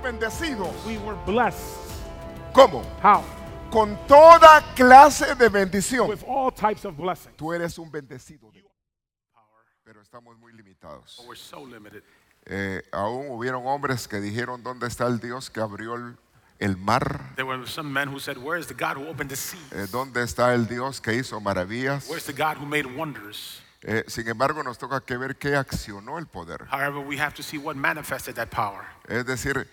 fuimos bendecidos. We were blessed. ¿Cómo? How? Con toda clase de bendición. With all types of blessings. Tú eres un bendecido. de- Pero estamos muy limitados. We're so limited. Eh, aún hubieron hombres que dijeron, ¿dónde está el Dios que abrió el, el mar? There were some men who said, Where is the God who opened the sea? Eh, ¿Dónde está el Dios que hizo maravillas? Where's the God who made wonders? Eh, sin embargo, nos toca que ver qué accionó el poder. However, we have to see what manifested that power. Es decir,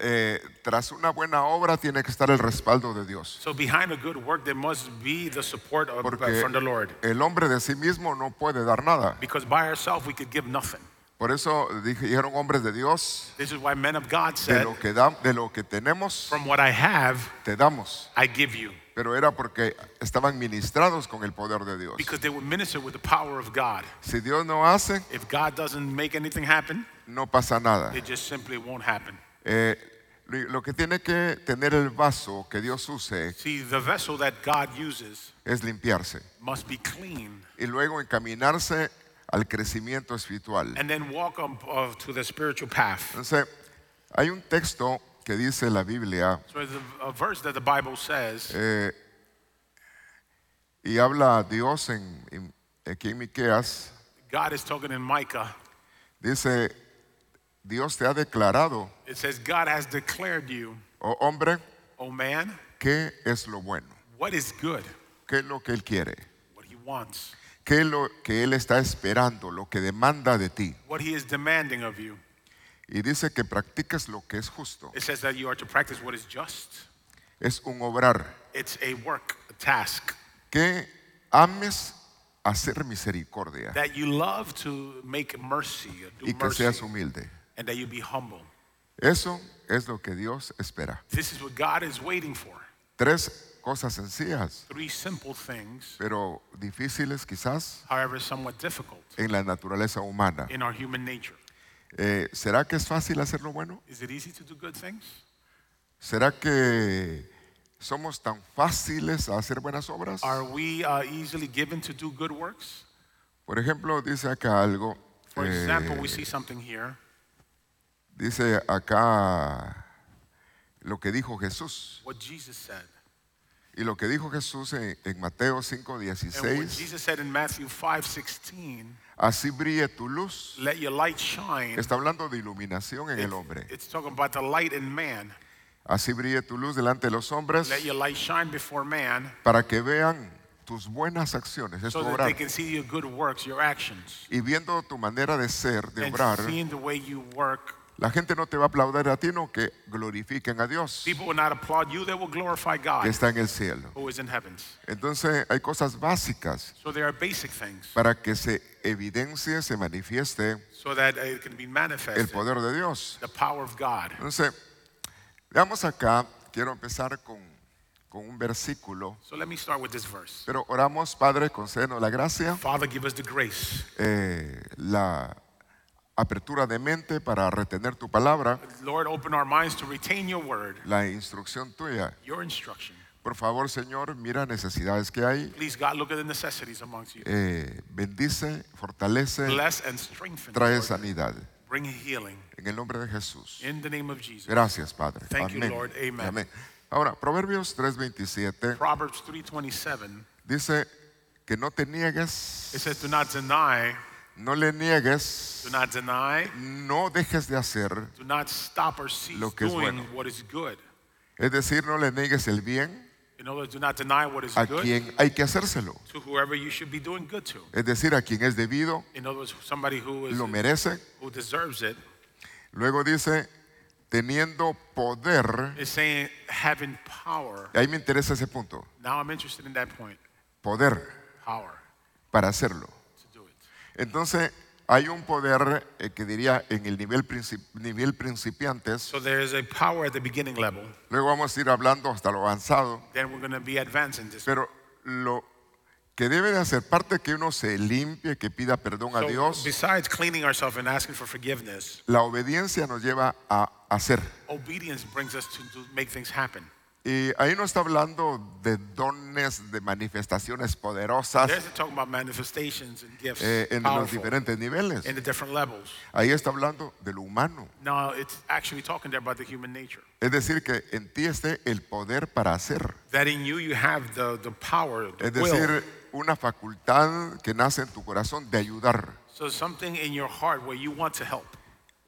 eh, tras una buena obra tiene que estar el respaldo de Dios. So behind a good work, there must be the support of, uh, Porque from the Lord. el hombre de sí mismo no puede dar nada. Because by ourselves, we could give nothing. Por eso dije- dijeron hombres de Dios, This is why men of God de said, lo que, da- de lo que tenemos, From what I have, te damos. I give you. Pero era porque estaban ministrados con el poder de Dios. Because they would minister with the power of God. Si Dios no hace, If God doesn't make anything happen, no pasa nada. it just simply won't happen. Eh, lo que tiene que tener el vaso que Dios use See, the vessel that God uses es limpiarse must be clean y luego encaminarse al crecimiento espiritual. and then walk up uh, to the spiritual path. Entonces, hay un texto que dice la Biblia So a, a verse that the Bible says, eh, y habla Dios en, en- aquí en Miqueas, God is talking in Micah. dice, Dios te ha declarado, It says, God has declared you, oh hombre, O man, qué es lo bueno, what is good, qué es lo que Él quiere, what he wants, qué es lo que Él está esperando, lo que demanda de ti. what he is demanding of you. Y dice que practiques lo que es justo, It says that you are to practice what is just. es un obrar, It's a work, a task. que ames hacer misericordia That you love to make mercy, do y que mercy, seas humilde. And that you be humble. Eso es lo que Dios espera. This is what God is waiting for. Tres cosas sencillas, Three simple things, pero difíciles quizás however, somewhat difficult en la naturaleza humana. in our human nature. Eh, ¿Será que es fácil hacer lo bueno? Is it easy to do good things? ¿Será que somos tan fáciles a hacer buenas obras? Are we uh, easily given to do good works? Por ejemplo, dice acá algo. For eh, example, we see something here. Dice acá lo que dijo Jesús. What Jesus said. Y lo que dijo Jesús en, en Mateo And what 5:16, Jesus said in Matthew 5:16, así brille tu luz. let your light shine. Está hablando de iluminación en el hombre. It's talking about the light in man. Así brille tu luz delante de los hombres Let your light shine before man para que vean tus buenas acciones, es so obrar. they can see your good works, your actions. Y viendo tu manera de ser, de And obrar, seeing the way you work, la gente no te va a aplaudir a ti, no que glorifiquen a Dios people will not applaud you, they will glorify God que está en el cielo. who is in heavens. Entonces hay cosas básicas So there are basic things para que se evidencie, se manifieste so that it can be el poder de Dios. the power of God. Entonces, veamos acá, quiero empezar con, con un versículo, So let me start with this verse. pero oramos, Padre, concédenos la gracia, Father, give us the grace. eh, la apertura de mente para retener tu palabra, Lord, open our minds to retain your word, la instrucción tuya. your instruction. Por favor, Señor, mira necesidades que hay, Please, God, look at the necessities amongst you. eh, bendice, fortalece, Bless and strengthen. trae Lord. sanidad. Bring healing. En el nombre de Jesús. In the name of Jesus. Gracias, Padre. Thank you. Lord. Amen. Amén. Ahora, Proverbios 3:27 Proverbs 3.27, dice que no te niegues, it says, do not deny, no le niegues, do not deny, no dejes de hacer, do not stop or cease Lo que es doing bueno. what is good. es decir, no le niegues el bien In other words, do not deny what is a good quien hay que hacérselo, to whoever you should be doing good to. es decir, a quien es debido, In other words, somebody who is lo merece. who deserves it Luego dice, teniendo poder, is saying having power. ahí me interesa ese punto, Now I'm interested in that point. poder Power para hacerlo. Entonces, hay un poder eh, que diría en el nivel, princip- nivel principiantes, So there is a power at the beginning level. luego vamos a ir hablando hasta lo avanzado, Then we're going to be advancing this. pero lo que debe de hacer parte que uno se limpie, que pida perdón a Dios, besides cleaning ourselves and asking for forgiveness, la obediencia nos lleva a hacer. obedience brings us to, to make things happen. Y ahí no está hablando de dones, de manifestaciones poderosas gifts, eh, en los powerful, diferentes niveles. in the different levels. Ahí está hablando de lo humano. No, it's actually talking there about the human nature. Es decir, que en ti esté el poder para hacer. That in you you have the, the power, Es will. decir, una facultad que nace en tu corazón de ayudar. So something in your heart where you want to help.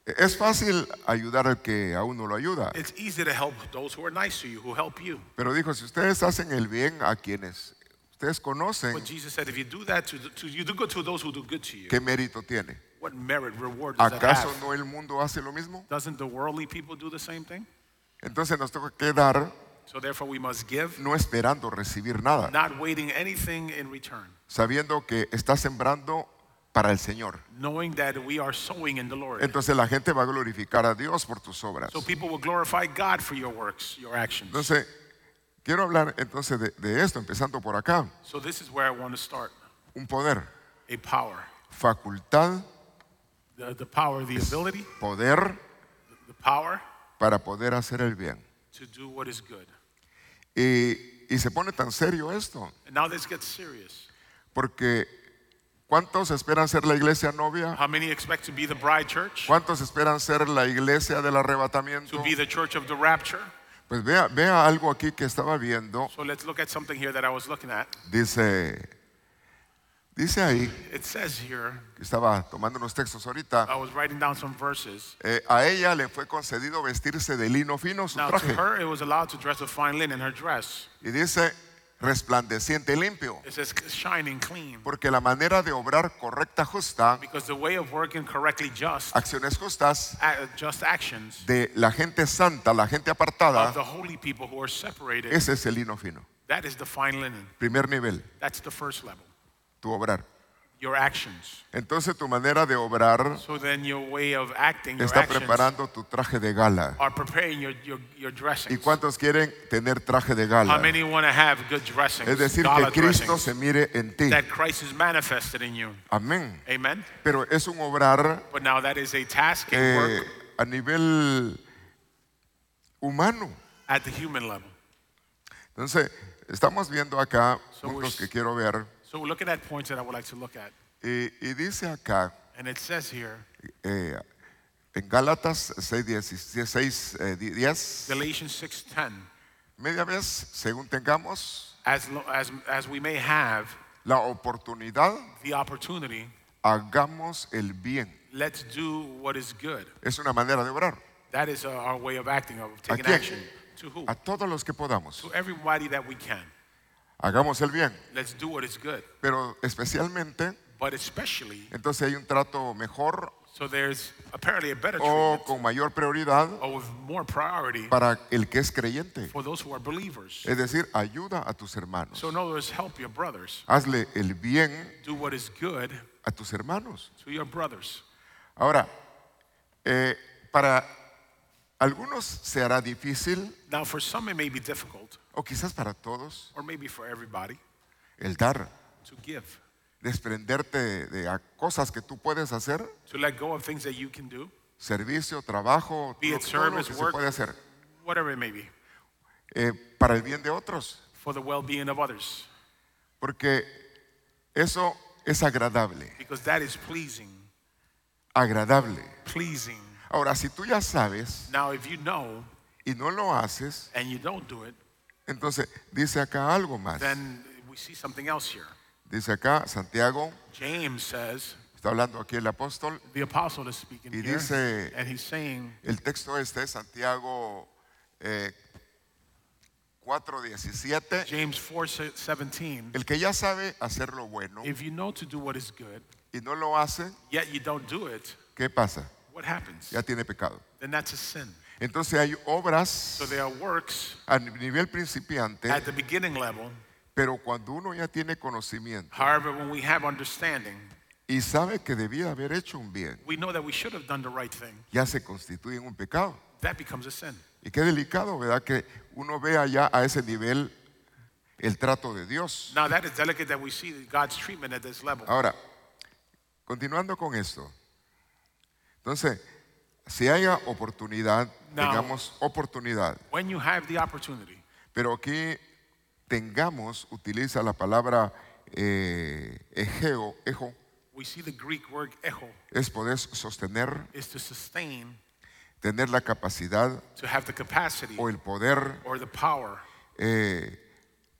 Es fácil ayudar al que a uno lo ayuda. It's easy to help those who are nice to you, who help you. Pero dijo, si ustedes hacen el bien a quienes ustedes conocen, But Jesus said, if you do that to, the- to you do good to those who do good to you, ¿qué mérito tiene? what merit, reward does that ¿Acaso have? no el mundo hace lo mismo? Doesn't the worldly people do the same thing? Entonces nos toca que dar So therefore we must give, no esperando recibir nada, not waiting anything in return, sabiendo que está sembrando para el Señor. knowing that we are sowing in the Lord. Entonces la gente va a glorificar a Dios por tus obras. So people will glorify God for your works, your actions. Entonces, quiero hablar entonces de, de esto, empezando por acá. So this is where I want to start. Un poder, A power. facultad, The, the power, the ability, poder the power para poder hacer el bien. to do what is good. Y, y se pone tan serio esto, And now this gets serious. porque ¿cuántos esperan ser la iglesia novia? How many expect to be the bride church? ¿Cuántos esperan ser la iglesia del arrebatamiento? To be the church of the rapture? Pues vea, vea algo aquí que estaba viendo. So let's look at something here that I was looking at. Dice, dice ahí, It says here, que estaba tomando unos textos ahorita, I was writing down some verses. eh, a ella le fue concedido vestirse de lino fino su Now to traje. her it was allowed to dress with fine linen, her dress. Y dice, resplandeciente y limpio. It says shining clean. Porque la manera de obrar correcta, justa, Because the way of working correctly just, acciones justas just actions de la gente santa, la gente of apartada, the holy people who are separated, ese es el lino fino. that is the fine linen. Primer nivel, That's the first level. tu obrar. Your actions. Entonces tu manera de obrar So then your way of acting, your está actions preparando tu traje de gala. are preparing your, your, your ¿Y cuántos quieren tener traje de How gala? many want to have good dressings? Es decir, gala que Cristo dressings, se mire en ti. that Christ is manifested in you. Amén. Amen. Pero es un obrar But now that is a task, eh, work a nivel humano. at the human level. Entonces, estamos viendo acá So we're puntos que quiero ver. So we're looking at points that I would like to look at. Y, y dice acá, And it says here, eh, en Gálatas 6, 16, eh, 10, Galatians 6:10, media vez, según tengamos as, lo, as, as we may have la oportunidad, the opportunity, hagamos el bien. let's do what is good. Es una manera de obrar. That is uh, our way of acting, of taking quién? action. To who? A todos los que podamos. To everybody that we can. Hagamos el bien. Let's do what is good. Pero especialmente, But especially, entonces hay un trato mejor so there's apparently a better o con mayor prioridad or with more priority para el que es creyente. for those who are believers. Es decir, ayuda a tus hermanos. So in other words, help your brothers. Hazle el bien Do what is good a tus hermanos. to your brothers. Ahora, eh, para algunos se hará difícil, Now, for some, it may be difficult, o quizás para todos, or maybe for everybody, el dar, to give, desprenderte de, de a cosas que tú puedes hacer, to let go of things that you can do, servicio, trabajo, Be todo, it todo lo service, que se work. puede hacer, whatever it may be, eh, para el bien de otros, for the well being of others, porque eso es agradable, because that is pleasing. agradable. Pleasing. Ahora, si tú ya sabes Now, if you know y no lo haces, and you don't do it, entonces dice acá algo más. then we see something else here. Dice acá, Santiago, James says, está hablando aquí el apóstol, the apostle is speaking Y here, dice- and he's saying, El texto este es Santiago eh, 4:17. James 4 17, El que ya sabe hacer lo bueno if you know to do what is good, y no lo hace, yet you don't do it, ¿qué pasa? what happens? Ya tiene pecado. Then that's a sin. Entonces hay obras So there are works a nivel principiante, at the beginning level. pero cuando uno ya tiene conocimiento However, when we have understanding, y sabe que debía haber hecho un bien, we know that we should have done the right thing. ya se constituye en un pecado. That becomes a sin. Y qué delicado, ¿verdad? Que uno vea ya a ese nivel el trato de Dios. Now that is delicate that we see God's treatment at this level. Ahora, continuando con esto. Entonces, si haya oportunidad, Now- tengamos oportunidad. When you have the opportunity, Pero aquí tengamos, utiliza la palabra eh, egeo, ejo, We see the Greek word echo es poder sostener, is to sustain, tener la capacidad to have the capacity. o el poder or the power. eh,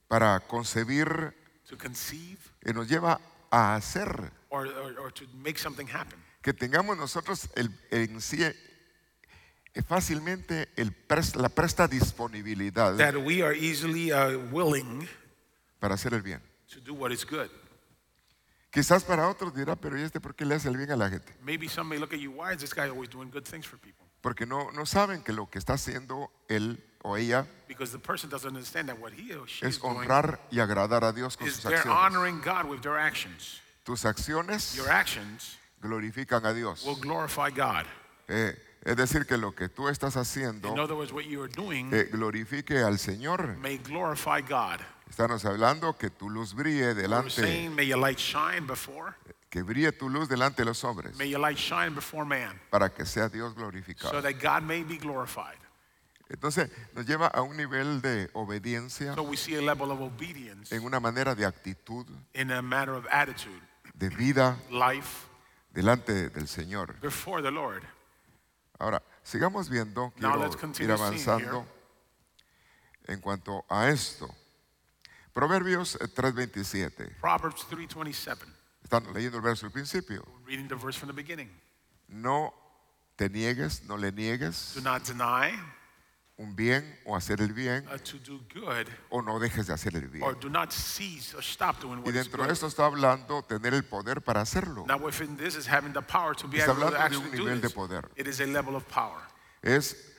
para concebir, to conceive. y nos lleva a hacer. or, or, or to make something happen. Que tengamos nosotros el, en sí eh, fácilmente el pres- la presta disponibilidad That we are easily uh, willing para hacer el bien. to do what is good. Quizás para otros dirá, pero ¿y este por qué le hace el bien a la gente? Maybe some may look at you, why is this guy always doing good things for people? Porque no, no saben que lo que está haciendo él o ella Because the person doesn't understand that what he or she is es doing honrar y agradar a Dios con is sus they're acciones. honoring God with their actions. Tus acciones Your actions glorifican a Dios. will glorify God. Eh, es decir, que lo que tú estás In haciendo other words, what you are doing eh, glorifique al Señor. may glorify God. Estamos hablando que tu luz brille We're delante, saying, may your light shine before, que brille tu luz delante de los hombres, may your light shine before man, para que sea Dios so glorificado. that God may be glorified. Entonces nos lleva a un nivel de obediencia So we see a level of obedience en una manera de actitud, in a matter of attitude, de vida life delante del Señor. before the Lord. Ahora, sigamos viendo, Now quiero let's ir continue seeing avanzando en cuanto a esto. Proverbios eh, 3:27. Proverbs 3:27. Están leyendo el verso al principio. Reading the verse from the beginning. No te niegues, no le niegues Do not deny un bien o hacer el bien uh, to do good, o no dejes de hacer el or bien. do not cease or stop doing Y what is dentro de esto está hablando tener el poder para hacerlo. Now, within this is having the power to be Está able to hablando de un nivel de poder. It is a level of power. Es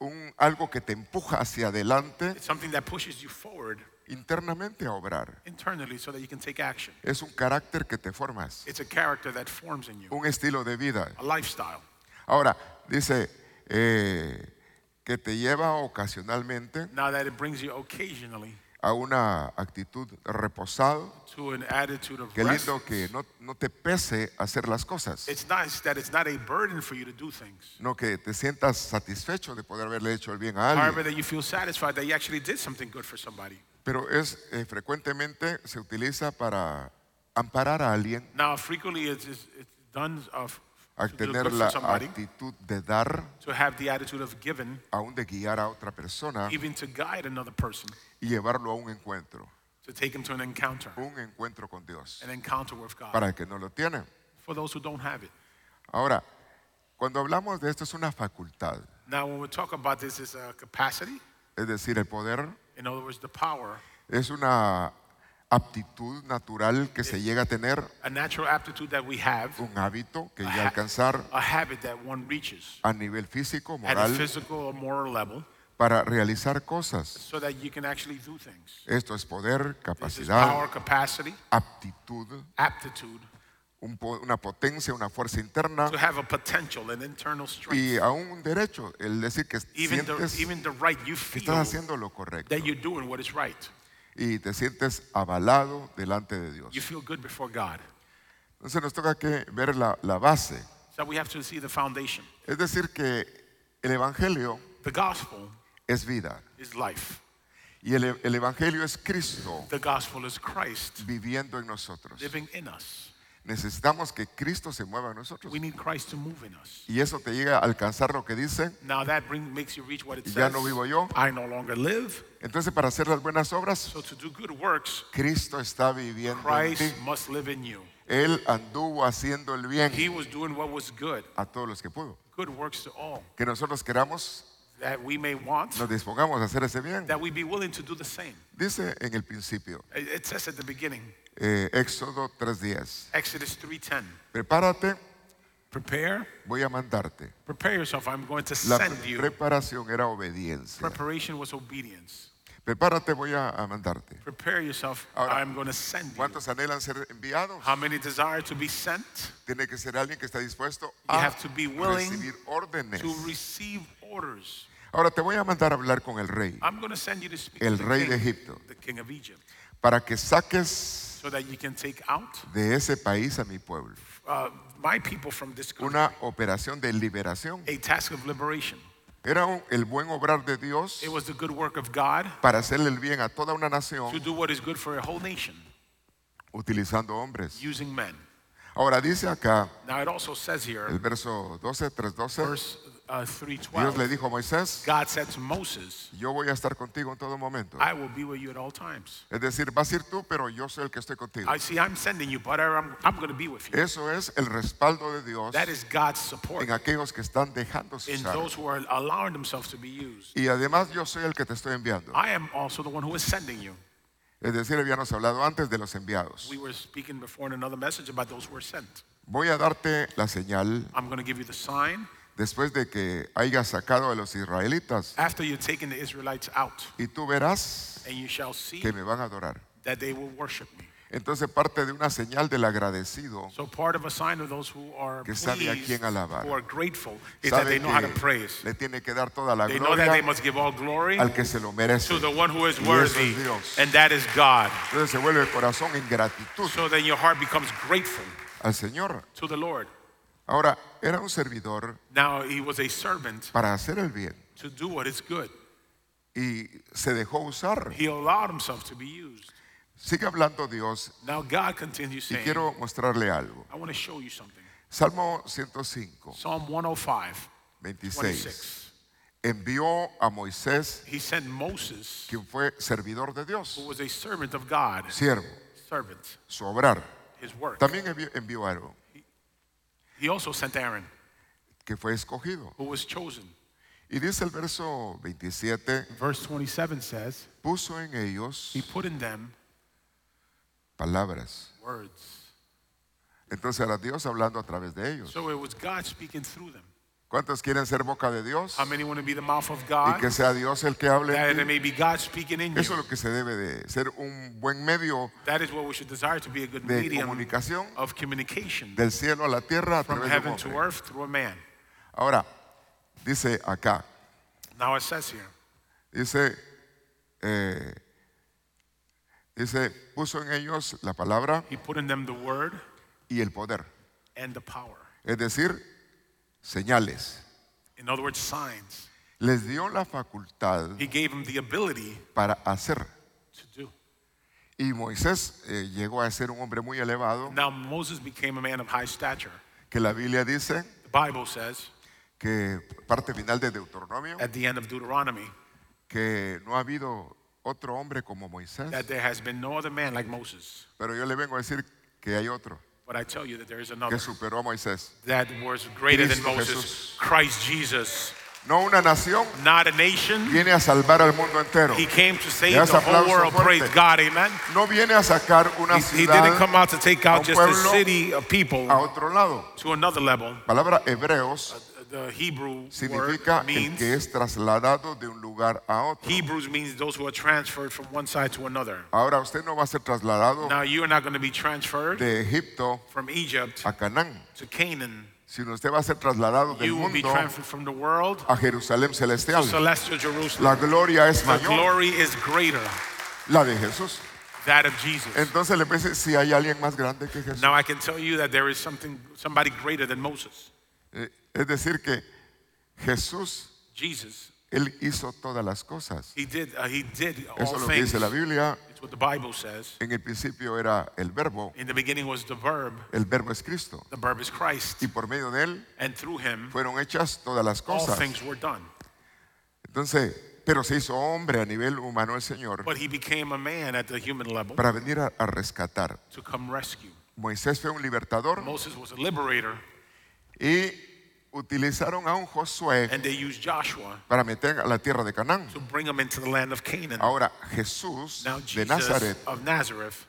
un, algo que te empuja hacia adelante It's something that pushes you forward internamente a obrar. internally so that you can take action. Es un carácter que te formas, It's a character that forms in you, un estilo de vida. a lifestyle. Ahora, dice eh, que te lleva ocasionalmente Now that it brings you occasionally a una actitud reposado. to an attitude of Qué rest. lindo que no, no te pese hacer las cosas, It's nice that it's not a burden for you to do things. no que te sientas satisfecho de poder haberle hecho el bien a However, alguien. that you feel satisfied that you actually did something good for somebody. Pero es eh, frecuentemente se utiliza para amparar a alguien, Now, frequently it's, it's, it's done of a tener la actitud de dar, to have the attitude of giving, aún de guiar a otra persona even to guide another person, y llevarlo a un encuentro, to take him to an encounter, un encuentro con Dios, an encounter with God. para el que no lo tiene. For those who don't have it. Ahora, cuando hablamos de esto es una facultad, Now, when we talk about this, is a capacity. es decir, el poder In other words, the power, es una aptitud natural que se llega a tener, a natural aptitude that we have, un hábito que a, llega a alcanzar a habit that one reaches. a nivel físico, at a moral, physical or moral level, para realizar cosas. so that you can actually do things. Esto es poder, capacidad, power, capacity, aptitud, aptitude. Un po- una potencia, una fuerza interna. To have a potential, an internal strength, y aún un derecho, el decir que even the, sientes even the right you que feel estás haciendo lo correcto. that you're doing what is right. Y te sientes avalado delante de Dios. You feel good before God. Entonces nos toca que ver la, la base. So we have to see the foundation. Es decir, que el Evangelio The gospel es vida is life. y el, el Evangelio es Cristo The gospel is Christ viviendo en nosotros. living in us. Necesitamos que Cristo se mueva en nosotros. We need Christ to move in us. Y eso te llega a alcanzar lo que dice. Now that bring, makes you reach what it Ya says. no vivo yo. I no longer live. Entonces, para hacer las buenas obras, So to do good works, Cristo está viviendo en ti. Christ must live in you. Él anduvo haciendo el bien He was doing what was good, a todos los que pudo. good works to all, Que nosotros queramos, that we may want, nos dispongamos a hacer ese bien. that we be willing to do the same. Dice en el principio, it says at the beginning, eh, Éxodo 3:10, Exodus 3:10. prepárate, Prepare, voy a mandarte. prepare yourself. I'm going to La send you. preparación era obediencia. Preparation was obedience. Prepárate, voy a, a mandarte. Prepare yourself. Ahora, I'm going to send you. ¿Cuántos anhelan ser enviados? How many desire to be sent? Tiene que ser alguien que está dispuesto You a have to be willing recibir órdenes. To receive orders. Ahora te voy a mandar a hablar con el rey I'm going to send you to speak El to rey the de king, Egipto. the king of Egypt, para que saques so that you can take out de ese país a mi pueblo. uh, my people from this country. Una operación de liberación. A task of liberation. Era un- el buen obrar de Dios It was the good work of God para hacerle el bien a toda una to nación do what is good for a whole nation utilizando hombres. using men. Ahora dice acá Now it also says here, el verso 12, 3.12, verse uh, Dios le dijo a Moisés, God said to Moses, yo voy a estar contigo en todo momento. I will be with you at all times. Es decir, vas a ir tú, pero yo soy el que estoy contigo. I see I'm sending you, but I'm, I'm going to be with you. Eso es el respaldo de Dios That is God's support en aquellos que están dejándose in usar. those who are allowing themselves to be used. Y además yo soy el que te estoy enviando. I am also the one who is sending you. Es decir, habíamos hablado antes de los enviados. We were speaking before in another message about those who were sent. Voy a darte la señal I'm going to give you the sign después de que hayas sacado a los israelitas after you've taken the Israelites out, y tú verás and you shall see que me van a adorar. that they will worship me. Entonces parte de una señal del agradecido So part of a sign of those who are Que sabe a pleased, quién alabar. who are grateful, is that sabe they know how to que praise. le tiene que dar toda la They know that they gloria must give all glory al que se lo merece. to the one who is Y eso es worthy, Dios. and that is God. Entonces se vuelve el corazón en gratitud So then your heart becomes grateful al Señor. to the Lord. Ahora, era un servidor Now he was a servant para hacer el bien to do what is good. y se dejó usar. He allowed himself to be used. Sigue hablando Dios Now God continues y saying, quiero mostrarle algo. I want to show you something. Salmo 105, Psalm 105, 26. 26. Envió a Moisés, He sent Moses, quien fue servidor de who Dios, was a servant of God, siervo, servant, su obrar. his work. También envió, envió a Aarón, He also sent Aaron, que fue escogido. who was chosen. Y dice el verso 27, Verse 27 says, puso en ellos He put in them palabras. words. Entonces era Dios hablando a través de ellos. So it was God speaking through them. ¿Cuántos quieren ser boca de Dios? How many want to be the mouth of Y God? que sea Dios el que hable. That en it may be God speaking in Eso es you. lo que se debe de ser un buen medio That is what we should desire to be a good de medium comunicación of communication del cielo a la tierra a from través de un to hombre. earth through a man. Ahora, dice acá, Now it says here, dice, eh, dice, puso en ellos la palabra He put in them the word y el poder. and the power. Es decir, señales. In other words, signs. Les dio la facultad He gave them the ability para hacer. to do. Y Moisés eh, llegó a ser un hombre muy elevado, Now Moses became a man of high stature. que la Biblia dice The Bible says que parte final de Deuteronomio, at the end of Deuteronomy que no ha habido otro hombre como Moisés, that there has been no other man like Moses. pero yo le vengo a decir que hay otro But I tell you that there is que another superó a Moisés. that was greater than Moses, Jesús. Christ Jesus. No una nación Not a nation. viene a salvar al mundo entero. He came to save das the whole aplauso world. fuerte. Praise God. Amen. No viene a sacar una He, he didn't ciudad come out to take out un just a pueblo city of people a otro lado. to another level. Palabra hebreos The Hebrew significa word el means que es trasladado de un lugar a otro. Hebrews means those who are transferred from one side to another. Ahora usted no va a ser trasladado Now you are not going to be transferred de Egipto from Egypt a Canaán, to Canaan. sino usted va a ser trasladado del You will be mundo transferred from the world a Jerusalén to celestial. celestial Jerusalem. La gloria es The mayor, glory is greater, la de Jesús. that of Jesus. Entonces le parece si hay alguien más grande que Jesús. Now I can tell you that there is something, somebody greater than Moses. Eh, Es decir que Jesús, Jesus. él hizo todas las cosas. He did. Uh, he did all Eso es lo que things. dice la Biblia. It's what the Bible says. En el principio era el verbo, In the beginning was the verb. el verbo es Cristo. The verb is Christ, Y por medio de él and through him fueron hechas todas las all cosas. things were done. Entonces, pero se hizo hombre a nivel humano el Señor But he became a man at the human level para venir a, a rescatar. to come rescue. Moisés fue un libertador Moses was a liberator, y utilizaron a un Josué and they used Joshua para meter a la tierra de Canaán. to bring him into the land of Canaan. Ahora, Jesús Now de Jesus Nazaret, of Nazareth,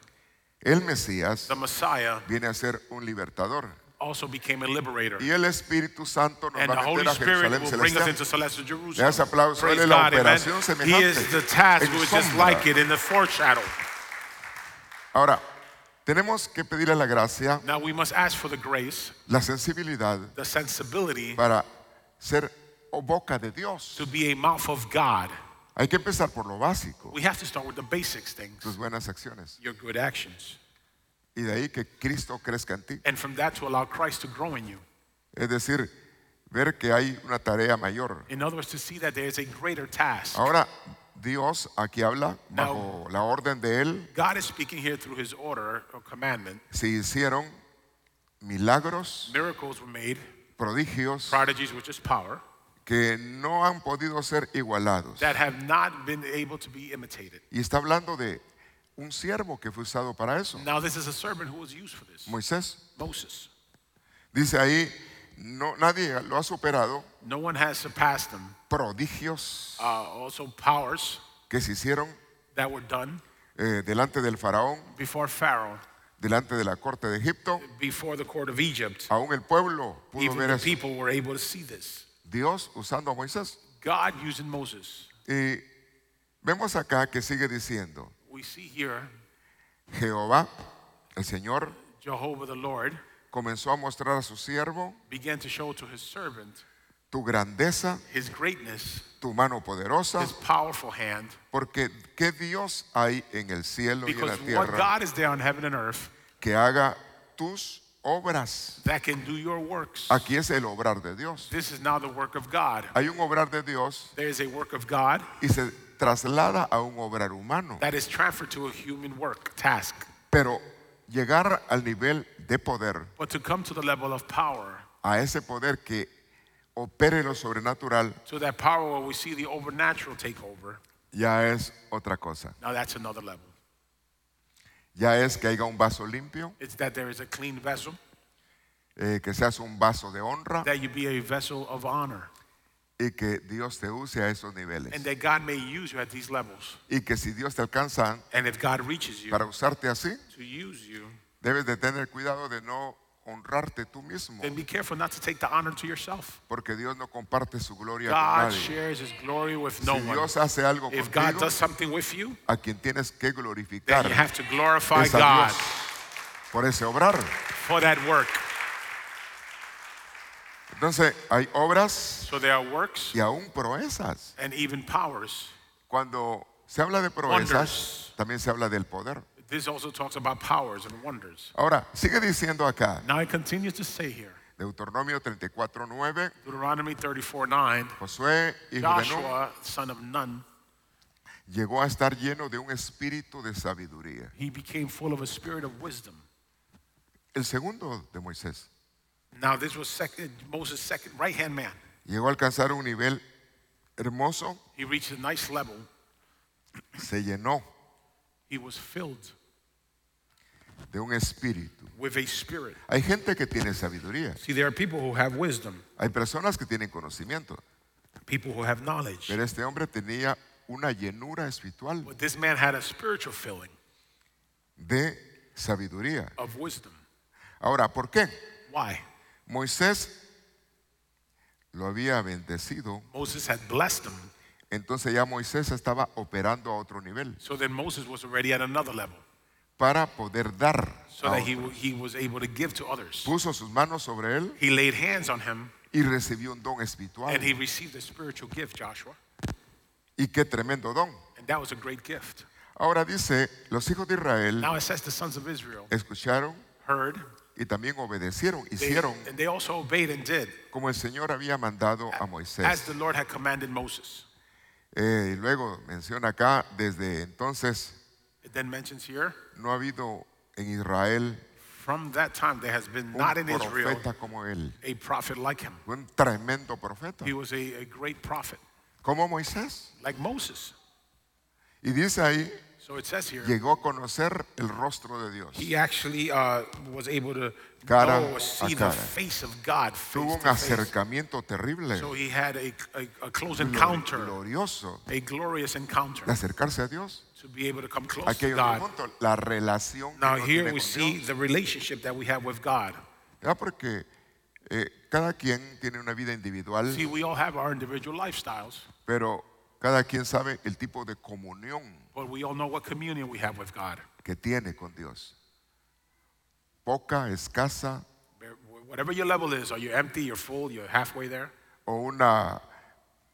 el Mesías, the Messiah, viene a ser un libertador. also became a liberator. Y el Espíritu Santo nos And va a Holy meter a Spirit Jerusalén will bring us celestial. into celestial Le Jerusalem. Praise él es la God, amen. operación He is the task en who is just sombra. like it in the foreshadow. Ahora, tenemos que pedirle la gracia, Now we must ask for the grace, la sensibilidad the sensibility para ser o boca de Dios. to be a mouth of God. Hay que empezar por lo básico, We have to start with the basics things, tus buenas acciones. your good actions. Y de ahí que Cristo crezca en ti. And from that to allow Christ to grow in you. Es decir, ver que hay una tarea mayor. In other words, to see that there is a greater task. Ahora, Dios aquí habla bajo la orden de Él. God is speaking here through his order or commandment. Se hicieron milagros, Miracles were made, prodigios prodigies, which is power, que no han podido ser igualados. that have not been able to be imitated. Y está hablando de un siervo que fue usado para eso, Now, this is a servant who was used for this Moisés. Moses. Dice ahí, no, nadie lo ha superado, No one has surpassed him. prodigios Uh, also, powers que se hicieron that were done eh, delante del faraón, before Pharaoh, delante de la corte de Egipto. before the court of Egypt. Aún el pueblo pudo Even ver the eso. people were able to see this. Dios usando a Moisés. God using Moses. Y vemos acá que sigue diciendo, We see here Jehová, el Señor, Jehovah the Lord comenzó a mostrar a su siervo began to show to his servant tu grandeza, his greatness, tu mano poderosa, his powerful hand. porque ¿qué Dios hay en el cielo y en la tierra God is there on heaven and earth que haga tus obras? that can do your works. Aquí es el obrar de Dios. This is now the work of God. Hay un obrar de Dios There is a work of God y se traslada a un obrar humano. that is transferred to a human work, task. Pero llegar al nivel de poder, But to come to the level of power, a ese poder que opere lo sobrenatural, to that power where we see the overnatural take over, ya es otra cosa. now that's another level. Ya es que haya un vaso limpio, It's that there is a clean vessel, eh, que seas un vaso de honra that you be a vessel of honor, y que Dios te use a esos niveles. and that God may use you at these levels. Y que si Dios te alcanza And if God reaches you para usarte así, to use you, debes de tener cuidado de no honrarte tú mismo, then be careful not to take the honor to yourself. porque Dios no comparte su gloria con God nadie. shares his glory with no Si one. Dios hace algo If God contigo, does something with you, a quien tienes que glorificar then you have to glorify es a God Dios por ese obrar. for that work. Entonces, hay obras So there are works y aún proezas. and even powers. Cuando se habla de proezas, Wonders. también se habla del poder. This also talks about powers and wonders. Ahora, sigue diciendo acá, Now it continues to say here, Deuteronomio 34:9, Deuteronomy 34 9, Josué, hijo de Nun, Joshua, son of Nun, llegó a estar lleno de un espíritu de sabiduría. he became full of a spirit of wisdom. El segundo de Moisés Now this was second, Moses' second right hand man. llegó a alcanzar un nivel hermoso, He reached a nice level. se llenó He was filled de un espíritu. with a spirit. Hay gente que tiene sabiduría, See, there are people who have wisdom, hay personas que tienen conocimiento, people who have knowledge. pero este hombre tenía una llenura espiritual But this man had a spiritual filling de sabiduría. of wisdom. Ahora, ¿por qué? Why? Moisés lo había bendecido, Moses had blessed him. entonces ya Moisés estaba operando a otro nivel So then Moses was already at another level. para poder dar. So that he was able to give to others. Puso sus manos sobre él He laid hands on him y recibió un don espiritual. and he received a spiritual gift, Joshua. Y qué tremendo don. And that was a great gift. Ahora dice, los hijos de Israel Now it says the sons of Israel escucharon heard y también obedecieron, they- hicieron and they also obeyed and did como el Señor había mandado a as Moisés. the Lord had commanded Moses. Eh, y luego menciona acá, desde entonces It then mentions here, no ha habido en Israel from that time there has been un not in Israel profeta como él, a prophet like him. un tremendo profeta, He was a, a great prophet, como Moisés. like Moses. Y dice ahí, So it says here, llegó a conocer el rostro de Dios. he actually uh, was able to Cara know or a see the face of God Tuvo face un to face. acercamiento terrible, So he had a, a, a close encounter, glorioso, a glorious encounter de acercarse a Dios. to be able to come close Aquí hay to otro God. punto, la relación que Now uno here tiene we con see Dios. the relationship that we have with God. Ya porque eh, cada quien tiene una vida individual, See, we all have our individual lifestyles, pero cada quien sabe el tipo de comunión but we all know what communion we have with God. que tiene con Dios. Poca, escasa Whatever your level is, are you empty, you're full, you're halfway there? o una,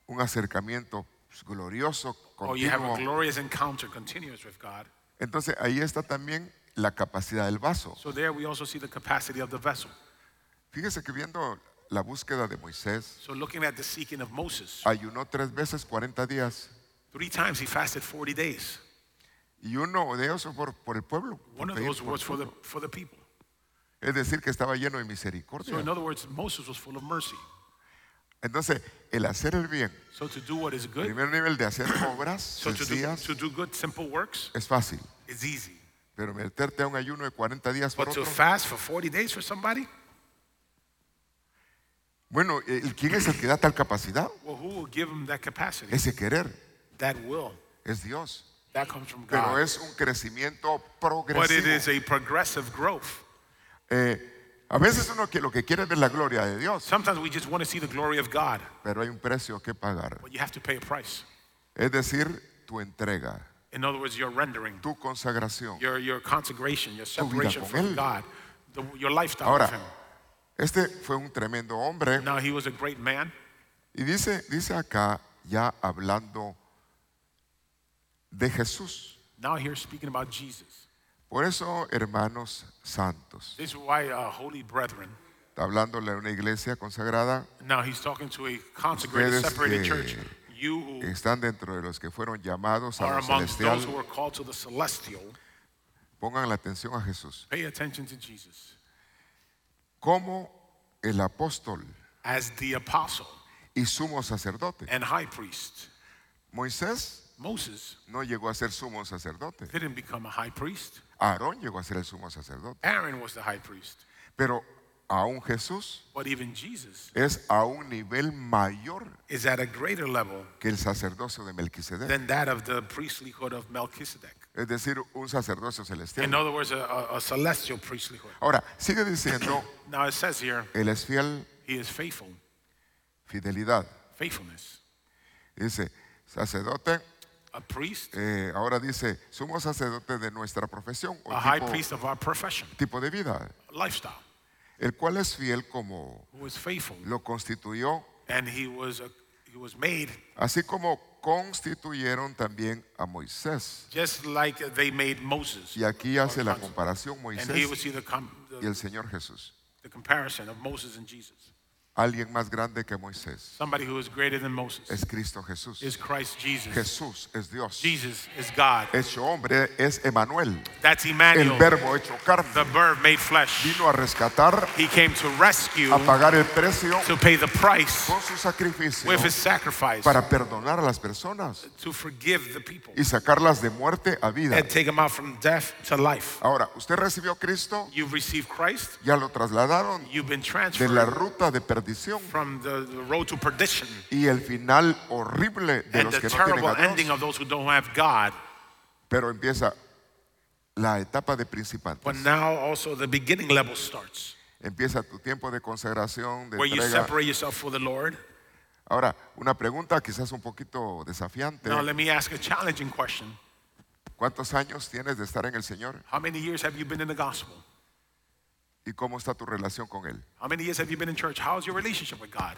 un acercamiento glorioso, Or you have a continuo. glorious encounter continuous with God. Entonces ahí está también la capacidad del vaso. So there we also see the capacity of the vessel. Fíjese que viendo la búsqueda de Moisés, So looking at the seeking of Moses, ayunó tres veces 40 días three times he fasted 40 days. y uno de ellos por, por el pueblo. One of those was for the, for the people. Es decir, que estaba lleno de misericordia. So in other words, Moses was full of mercy. Entonces, el hacer el bien, So to do what is good, primer nivel de hacer obras so to do, sencillas, to do good, simple works es fácil. is easy. Pero meterte a un ayuno de 40 días por But to otro, fast for 40 days for somebody, bueno, ¿quién es el que da tal capacidad? well, who will give him that capacity? Ese querer That will. es Dios. That comes from Pero God. es un crecimiento But it progresivo. is a progressive growth. Eh, a veces uno que lo que quiere es ver la gloria de Dios, Sometimes we just want to see the glory of God, pero hay un precio que pagar. but you have to pay a price. Es decir, tu entrega, In other words, your rendering, tu consagración. your, your consecration, your separation from Él. God, the, your lifestyle Ahora, with Him. este fue un tremendo hombre Now, he was a great man. y dice, dice acá ya hablando de Jesús. Now, here speaking about Jesus. Por eso, hermanos santos, This is why, uh, holy brethren, está hablándole a una iglesia consagrada now he's talking to a consecrated, Ustedes separated que- church. You who están dentro de los que fueron llamados a are lo amongst those who celestial, are called to the celestial, pongan la atención a Jesús. pay attention to Jesus. Como el apóstol As the apostle y sumo sacerdote. and high priest, Moisés Moses no llegó a ser sumo sacerdote. didn't become a high priest. Aarón llegó a ser el sumo sacerdote. Aaron was the high priest. Pero aún Jesús But even Jesus es a un nivel mayor is at a greater level que el sacerdocio de Melquisedec. than that of the priestlyhood of Melchizedek. Es decir, un sacerdocio In celestial. other words, a, a, a celestial priestlyhood. Ahora, sigue diciendo, Now it says here, Él es fiel, he is faithful, fidelidad. faithfulness. Dice, sacerdote, A priest, eh, ahora dice, somos sacerdote de nuestra profesión o a high tipo, priest of our profession, tipo de vida, lifestyle, el cual es fiel como who is faithful. lo constituyó, And he was, a, he was made así como constituyeron también a Moisés. just like they made Moses. Y aquí hace la comparación And here we Moisés see the, com- y el Señor Jesús. the comparison of Moses and Jesus. Alguien más grande que Moisés Somebody who is greater than Moses es Cristo Jesús. is Christ Jesus. Jesús es Dios. Jesus is God. Hecho hombre es Emanuel. That's El Emmanuel, verbo hecho carne. the Verb made flesh. Vino a rescatar, He came to rescue, a pagar el precio to pay the price con su sacrificio with his sacrifice, para perdonar a las personas to forgive the people y sacarlas de muerte a vida. and take them out from death to life. Ahora, usted recibió a Cristo, You've received Christ. ya lo trasladaron You've been de transferred la ruta de perdición from the, road to perdition y el final horrible de and los que no tienen a ending Dios. of those who don't have God. Pero empieza la etapa de principiantes. But now also the beginning level starts Empieza tu tiempo de consagración, de where you separate yourself for the Lord. Ahora, una pregunta quizás un poquito desafiante. Now let me ask a challenging question. ¿Cuántos años tienes de estar en el Señor? How many years have you been in the gospel? ¿Y cómo está tu relación con Él? How many years have you been in church? How's your relationship with God?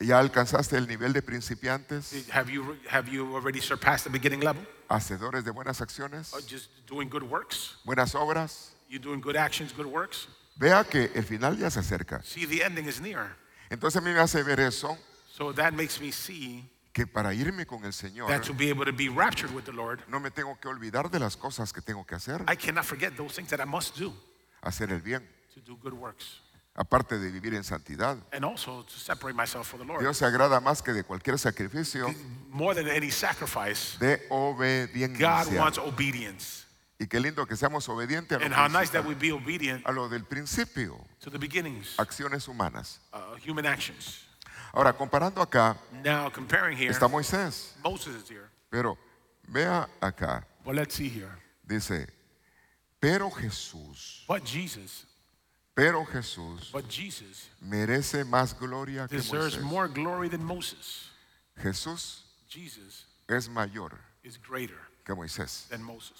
¿Ya alcanzaste el nivel de principiantes, Have you, have you already surpassed the beginning level? hacedores de buenas acciones, Or just doing good works? buenas obras? You doing good actions, good works? Vea que el final ya se acerca. See, the ending is near. Entonces a mí me hace ver eso, So that makes me see que para irme con el Señor that to be able to be raptured with the Lord, no me tengo que olvidar de las cosas que tengo que hacer. I cannot forget those things that I must do Hacer el bien, to do good works. aparte de vivir en santidad. And also to separate myself for the Lord. Dios se agrada más que de cualquier sacrificio More than any sacrifice, de God obediencia. wants obedience. Y qué lindo que seamos obedientes a And lo, how nice that principal- we be obedient a lo del principio, to the beginnings, acciones humanas. uh, human actions. Ahora, comparando acá, Now, comparing here, está Moisés, Moses is here. pero vea acá, But let's see here. dice, pero Jesús, But Jesus, pero Jesús but Jesus merece más gloria que deserves Moisés. more glory than Moses. Jesús Jesus es mayor is greater que Moisés. than Moses.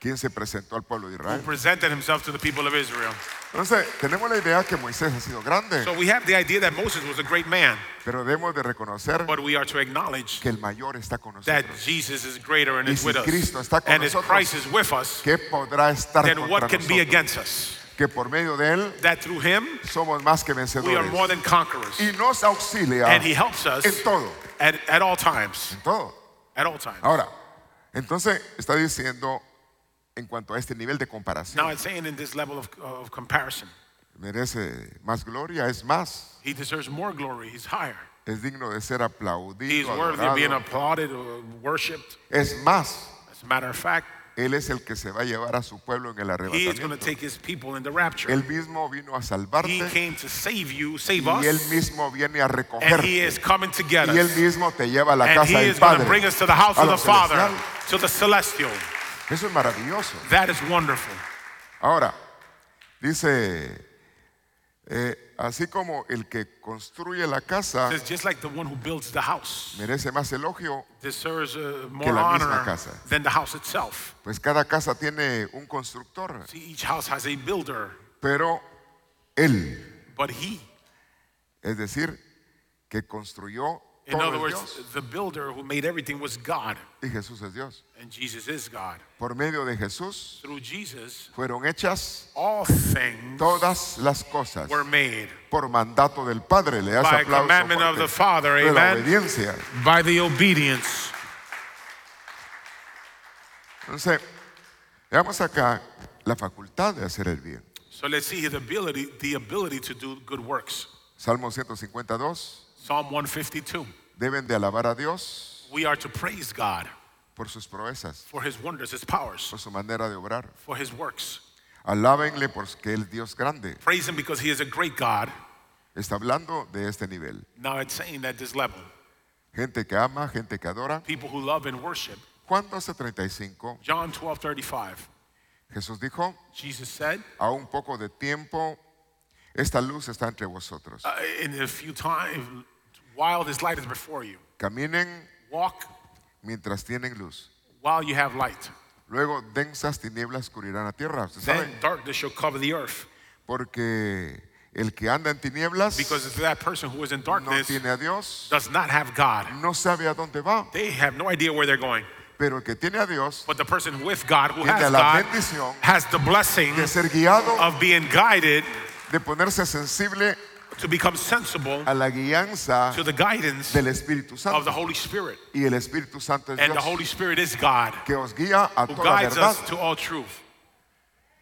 ¿Quién se presentó al pueblo de Who Israel? presented himself to the people of Israel. Entonces, tenemos la idea que Moisés ha sido grande, So we have the idea that Moses was a great man, pero debemos de reconocer but we are to acknowledge que el mayor está con that nosotros. Jesus is greater and Y is si with us. Cristo está con And if nosotros, is with us, ¿Qué podrá estar then contra what can be nosotros? against us? Que por medio de Él that through him somos más que we are vencedores. more than conquerors. Y nos auxilia And he helps us en todo, at, at all times. en todo. At all times. Ahora, entonces está diciendo en cuanto a este nivel de Now comparación, it's saying in this level of, of comparison, merece más gloria, es más, he deserves more glory. He's higher. es digno de ser He's aplaudido, worthy of being applauded or worshipped. Es más, As a matter of fact, Él es el que se va a llevar a su pueblo en el he is going to arrebatamiento. take his people in the rapture. Él mismo vino a He salvarte came to save you, save y Él us, mismo viene a and he recogerte. is coming to get Y Él us. mismo te lleva a la And casa del is going to Padre. bring us to the house a of lo the Father, celestial. to the celestial. Eso es maravilloso. That is wonderful. Ahora, dice, eh, así como el que construye la casa just like the one who builds the house merece más elogio, deserves uh, more Que la misma honor casa. than the house itself. pues cada casa tiene un constructor, See, each house has a builder, pero Él, but he, es decir, que construyó in todo other es words, Dios the builder who made everything was God, y Jesús es Dios. and Jesus is God. Por medio de Jesús Through Jesus, fueron hechas all things todas las cosas were made por mandato del Padre. Le das by aplauso commandment of fuerte the Father, de la amen, obediencia. by the obedience. Entonces, veamos acá la facultad de hacer el bien. So let's see the ability, the ability to do good works. Salmo 152, Psalm 152. Deben de alabar a Dios We are to praise God por sus proezas, for his wonders, his powers, por su manera de obrar. for his works. Alábenle porque Él Dios grande. Praise him because he is a great God. Está hablando de este nivel. Now it's saying at this level, Gente que ama, gente que adora. people who love and worship. Juan 12:35, John 12, 35. Jesús dijo, Jesus said, a un poco de tiempo, esta luz está entre vosotros. uh, in a few times, while this light is before you, Caminen walk mientras tienen luz. while you have light. Luego densas tinieblas cubrirán la tierra. ¿Usted sabe? Then darkness shall cover the earth. Porque el que anda en tinieblas Because that person who is in no darkness tiene a Dios, does not have God. no sabe a dónde va. They have no idea where they're going. Pero el que tiene a Dios But the person with God, who tiene has la God, bendición has the blessing de ser guiado, of being guided de ponerse sensible to become sensible a la guianza to the guidance del Espíritu of the Holy Spirit. Y el Espíritu Santo es And the Holy Spirit is God que os guía a who toda guides verdad. us to all truth.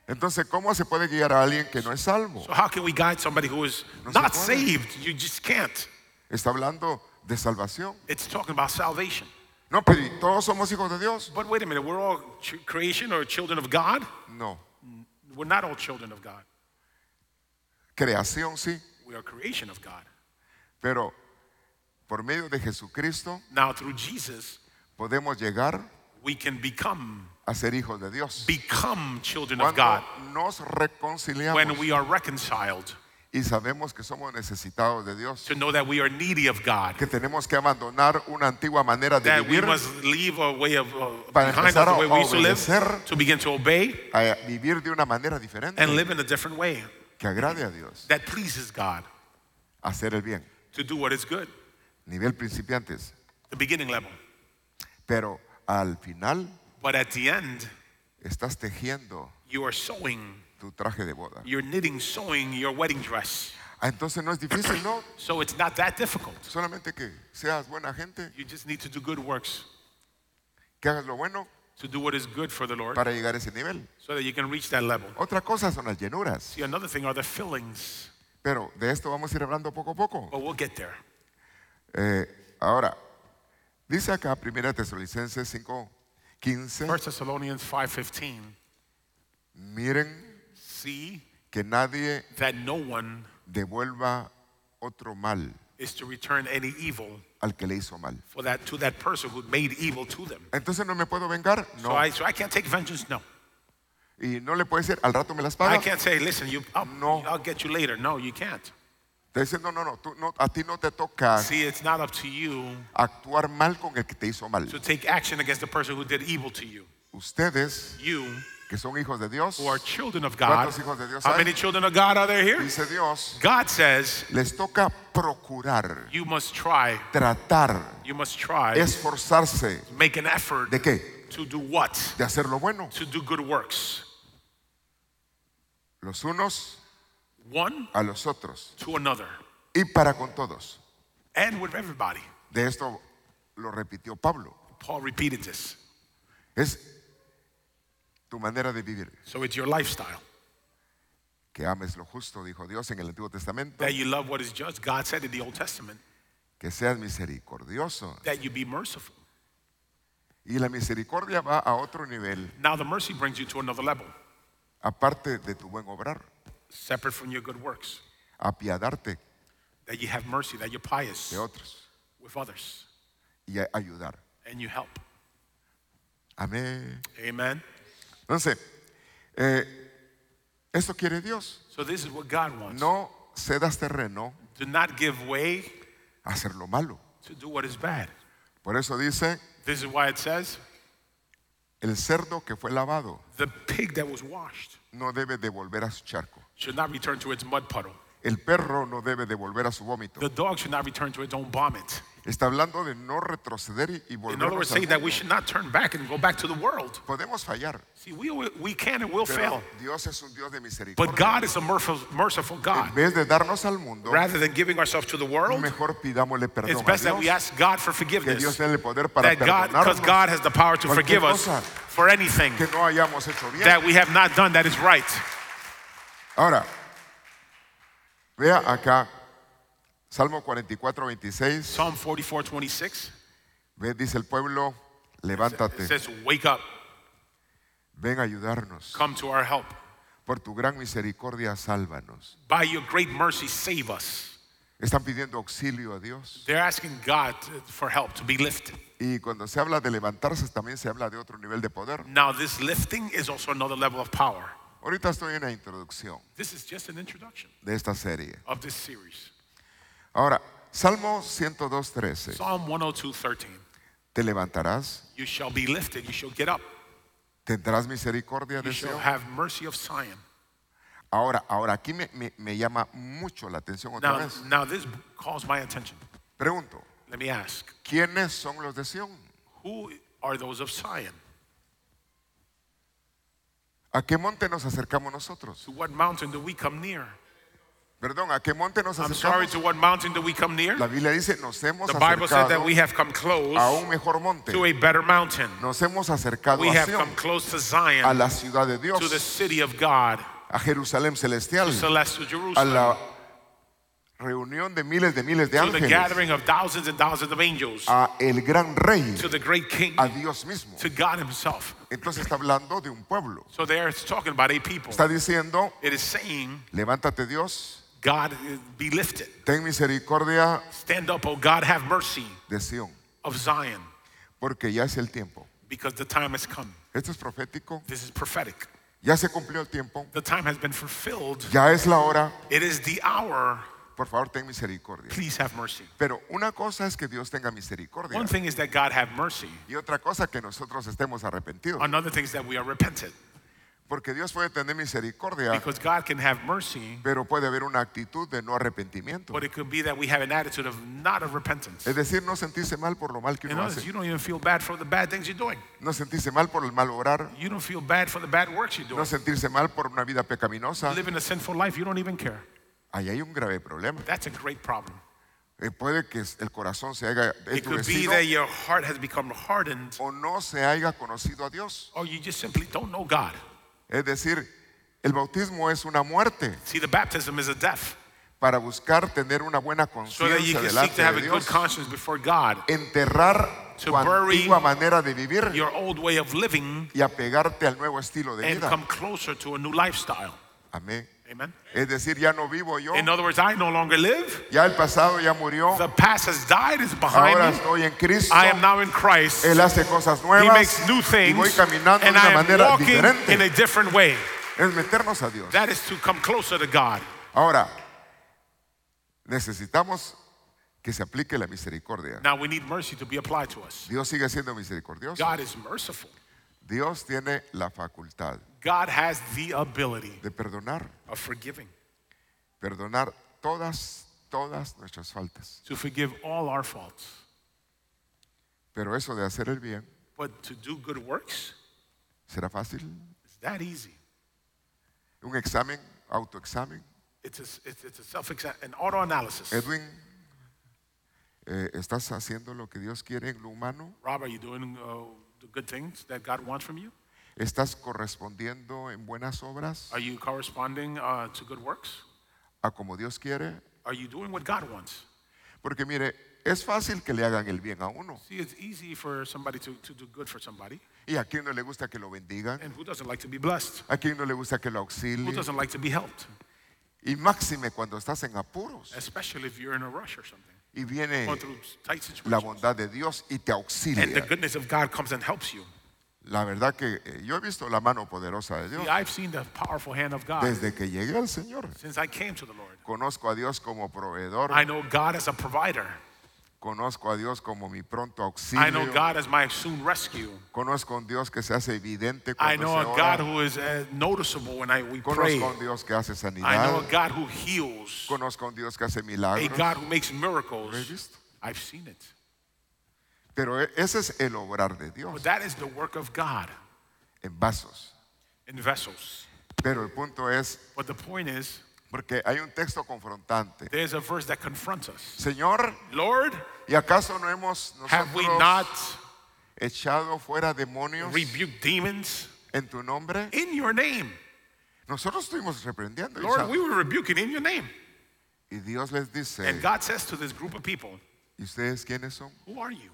Entonces, ¿cómo se puede guiar a alguien que no es salvo? So, how can we guide somebody who is No not saved? You just can't. Está hablando de salvación. It's talking about salvation. No, pero ¿y todos somos hijos de Dios. But wait a minute, we're all creation or children of God? No, We're not all children of God. creación sí, We are creation of God. pero por medio de Jesucristo Now, through Jesus, podemos llegar we can become a ser hijos de Dios. become children of Cuando God nos reconciliamos when we are reconciled y sabemos que somos necesitados de Dios, to know that we are needy of God. que tenemos que abandonar una antigua manera de That we vivir must leave a way of uh, Para behind us empezar the way a we used to live obedecer. to begin to obey a vivir de una manera diferente and live in a different way que agrade a Dios, that pleases God hacer el bien. to do what is good. Nivel principiantes. The beginning level. Pero al final But at the end, estás tejiendo you are sewing, tu traje de boda. you're knitting, sewing your wedding dress. Ah, entonces no es difícil, ¿no? So it's not that difficult. Solamente que seas buena gente, You just need to do good works, que hagas lo bueno to do what is good for the Lord, para llegar a ese nivel. so that you can reach that level. Otra cosa son las llenuras, See, another thing are the fillings, pero de esto vamos a ir hablando poco a poco. but we'll get there. Eh, ahora, dice acá 1 Tesalonicenses 5, 15, 1 Thessalonians 5:15. miren See que nadie that no one devuelva otro mal is to return any evil al que le hizo mal. for that to that person who made evil to them. Entonces no me puedo vengar, So no. I so I can't take vengeance. No, Y no le puede decir, al rato me las I can't say, listen, you, I'll, No. I'll get you later. No, you can't. Te dice, no, no, no, tú, no, a ti no te toca See, it's not up to you actuar mal con el que te hizo mal. to take action against the person who did evil to you. Ustedes, You que son hijos de Dios, who are children of God. ¿Cuántos hijos de Dios How hay? many children of God are there here? dice Dios, God says les toca procurar, you must try. tratar, You must try. esforzarse. Make an effort ¿De qué? to do what? De hacer lo bueno. To do good works. los unos one a los otros to another, y para con todos. and with everybody. De esto lo repitió Pablo. Paul repeated this. Es tu manera de vivir. So it's your lifestyle. Que ames lo justo, dijo Dios en el Antiguo Testamento. That you love what is just. God said in the Old Testament Que seas misericordioso. that you be merciful. Y la misericordia va a otro nivel, Now the mercy brings you to another level, aparte de tu buen obrar, separate from your good works. apiadarte That you have mercy, that you're pious de otros with others, y ayudar. and you help. Amén. Amen. Entonces, eh, esto quiere Dios. So this is what God wants. No cedas terreno Do not give way a hacer lo malo. to do what is bad. Por eso dice, This is why it says, el cerdo que fue lavado the pig that was washed no debe devolver a su charco. should not return to its mud puddle. El perro no debe devolver a su vómito. The dog should not return to its own vomit. Está hablando de no retroceder y, y In other words, saying that we should not turn back and go back to the world. Podemos fallar, See, we, we can and will fail. Dios es un Dios de But. God is a merciful, merciful En God. vez de darnos al mundo, Rather than giving ourselves to the world, mejor pidámosle it's perdón a best that we ask God for Que forgiveness. Dios tiene el poder para That God, because God has the power to forgive us for anything que no hayamos hecho bien. that we have not done that is right. Ahora, vea acá, Salmo 44, 26. Psalm 44, 26 Ve, dice el pueblo, it levántate, says, Wake up, ven a ayudarnos. come to our help. Por tu gran misericordia, sálvanos. By your great mercy, save us. Están pidiendo auxilio a Dios. They're asking God for help to be lifted. Y cuando se habla de levantarse, también se habla de otro nivel de poder. Now, this lifting is also another level of power. Ahorita estoy en la introducción This is just an introduction de esta serie. of this series. Ahora, Salmo 102, 13. Psalm 102, 13. Te levantarás, You shall be lifted, you shall get up, tendrás misericordia you de shall Sion. have mercy of Zion. Ahora, ahora aquí me, me- me llama mucho la atención otra Now, vez. now this calls my attention. Pregunto, Let me ask, ¿quiénes son los de Sion? who are those of Zion? ¿A qué monte nos acercamos nosotros? To what mountain do we come near? Perdón, ¿a qué monte nos I'm sorry, acercamos? to what mountain do we come near? La Biblia dice, nos hemos The Bible said that acercado we have come a close un mejor monte. to a better mountain. Nos hemos acercado We a have Sion, come close to a Zion, la ciudad de Dios, to the city of God, a Jerusalén celestial, a Jerusalem, la reunión de miles de miles de to the ángeles, gathering of thousands and thousands of angels, a el gran rey, to the great king, a Dios mismo. to God himself. Entonces está hablando de un pueblo. So there it's talking about a people. Está diciendo, It is saying, levántate Dios, God eh, be lifted. ten misericordia Stand up, oh God, have mercy de Sion, of Zion, porque ya es el tiempo. because the time has come. Esto es profético, This is prophetic. ya se cumplió el tiempo, The time has been fulfilled. ya es la hora, It is the hour. por favor ten misericordia. Please have mercy. Pero una cosa es que Dios tenga misericordia One thing is that God have mercy. y otra cosa que nosotros estemos arrepentidos. Another thing is that we are repentant. Porque Dios puede tener misericordia, Because God can have mercy, pero puede haber una actitud de no arrepentimiento. but it could be that we have an attitude of not of repentance. Es decir, no sentirse mal por lo mal que uno hace. you don't even feel bad for the bad things you're doing. No sentirse mal por el mal orar. You don't feel bad for the bad works you're No doing. sentirse mal por una vida pecaminosa. Living a sinful life, you don't even care. Ahí hay un grave problema. That's a great problem. Eh, puede que el corazón se haya endurecido that your heart has become hardened, o no se haya conocido a Dios. or you just simply don't know God. Es decir, el bautismo es una muerte See, the baptism is a death, para buscar tener una buena so conciencia seek delante de Dios. conscience before God. Enterrar tu antigua manera de vivir Your old way of living y apegarte al nuevo estilo de vida. come closer to a new lifestyle. Amén. Amen. Es decir, ya no vivo yo, In other words, I no longer live. ya el pasado ya murió, The past has died, is behind ahora me. estoy en Cristo. I am now in Christ. Él hace cosas He nuevas makes new y things, voy caminando de una manera walking in a diferente. different way. Es meternos a Dios. That is to come closer to God. Ahora, necesitamos que se aplique la misericordia. Now we need mercy to be applied to us. Dios sigue siendo misericordioso. God is merciful. Dios tiene la facultad God has the ability de perdonar, of forgiving, perdonar todas, todas nuestras faltas. to forgive all our faults. Pero eso de hacer el bien, But to do good works ¿será fácil? is that easy. Un examen, autoexamen. It's a, it's, it's a self exam, an auto analysis. Edwin, eh, ¿estás haciendo lo que Dios quiere en lo humano? Rob, are you doing uh, the good things that God wants from you? ¿Estás correspondiendo en buenas obras Are you corresponding uh, to good works? a como Dios quiere? Are you doing what God wants? Porque mire, es fácil que le hagan el bien a uno. See, it's easy for somebody to, to do good for somebody. ¿Y a quién no le gusta que lo bendigan? And who doesn't like to be blessed? ¿A quién no le gusta que lo Who auxilien? doesn't like to be helped? Y máxime cuando estás en apuros Especially if you're in a rush or something. y viene Going through tight la situations. bondad de Dios y te And the auxilia. goodness of God comes and helps you. La verdad que eh, yo he visto la mano poderosa de Dios See, I've seen the powerful hand of God desde que llegué al Señor. since I came to the Lord. Conozco a Dios como proveedor, I know God as a provider. conozco a Dios como mi pronto I know auxilio, God as my soon rescue. conozco a un Dios que se hace evidente I cuando know se a God who is uh, noticeable when I, we pray. conozco a un Dios que hace I know sanidad, a God who heals, conozco a un Dios que hace a milagros, God who makes lo he miracles. visto. I've seen it. Pero ese es el obrar de Dios But that is the work of God en vasos. in vessels. Pero el punto es, But the point is, porque hay un texto confrontante. there's a verse that confronts us. Señor, Lord, ¿y acaso no hemos have we nosotros not echado fuera demonios rebuked demons en tu nombre? in your name? Nosotros estuvimos reprendiendo. Lord, we were rebuking in your name. Y Dios les dice, And God says to this group of people, ¿y ustedes quiénes son? Who are you?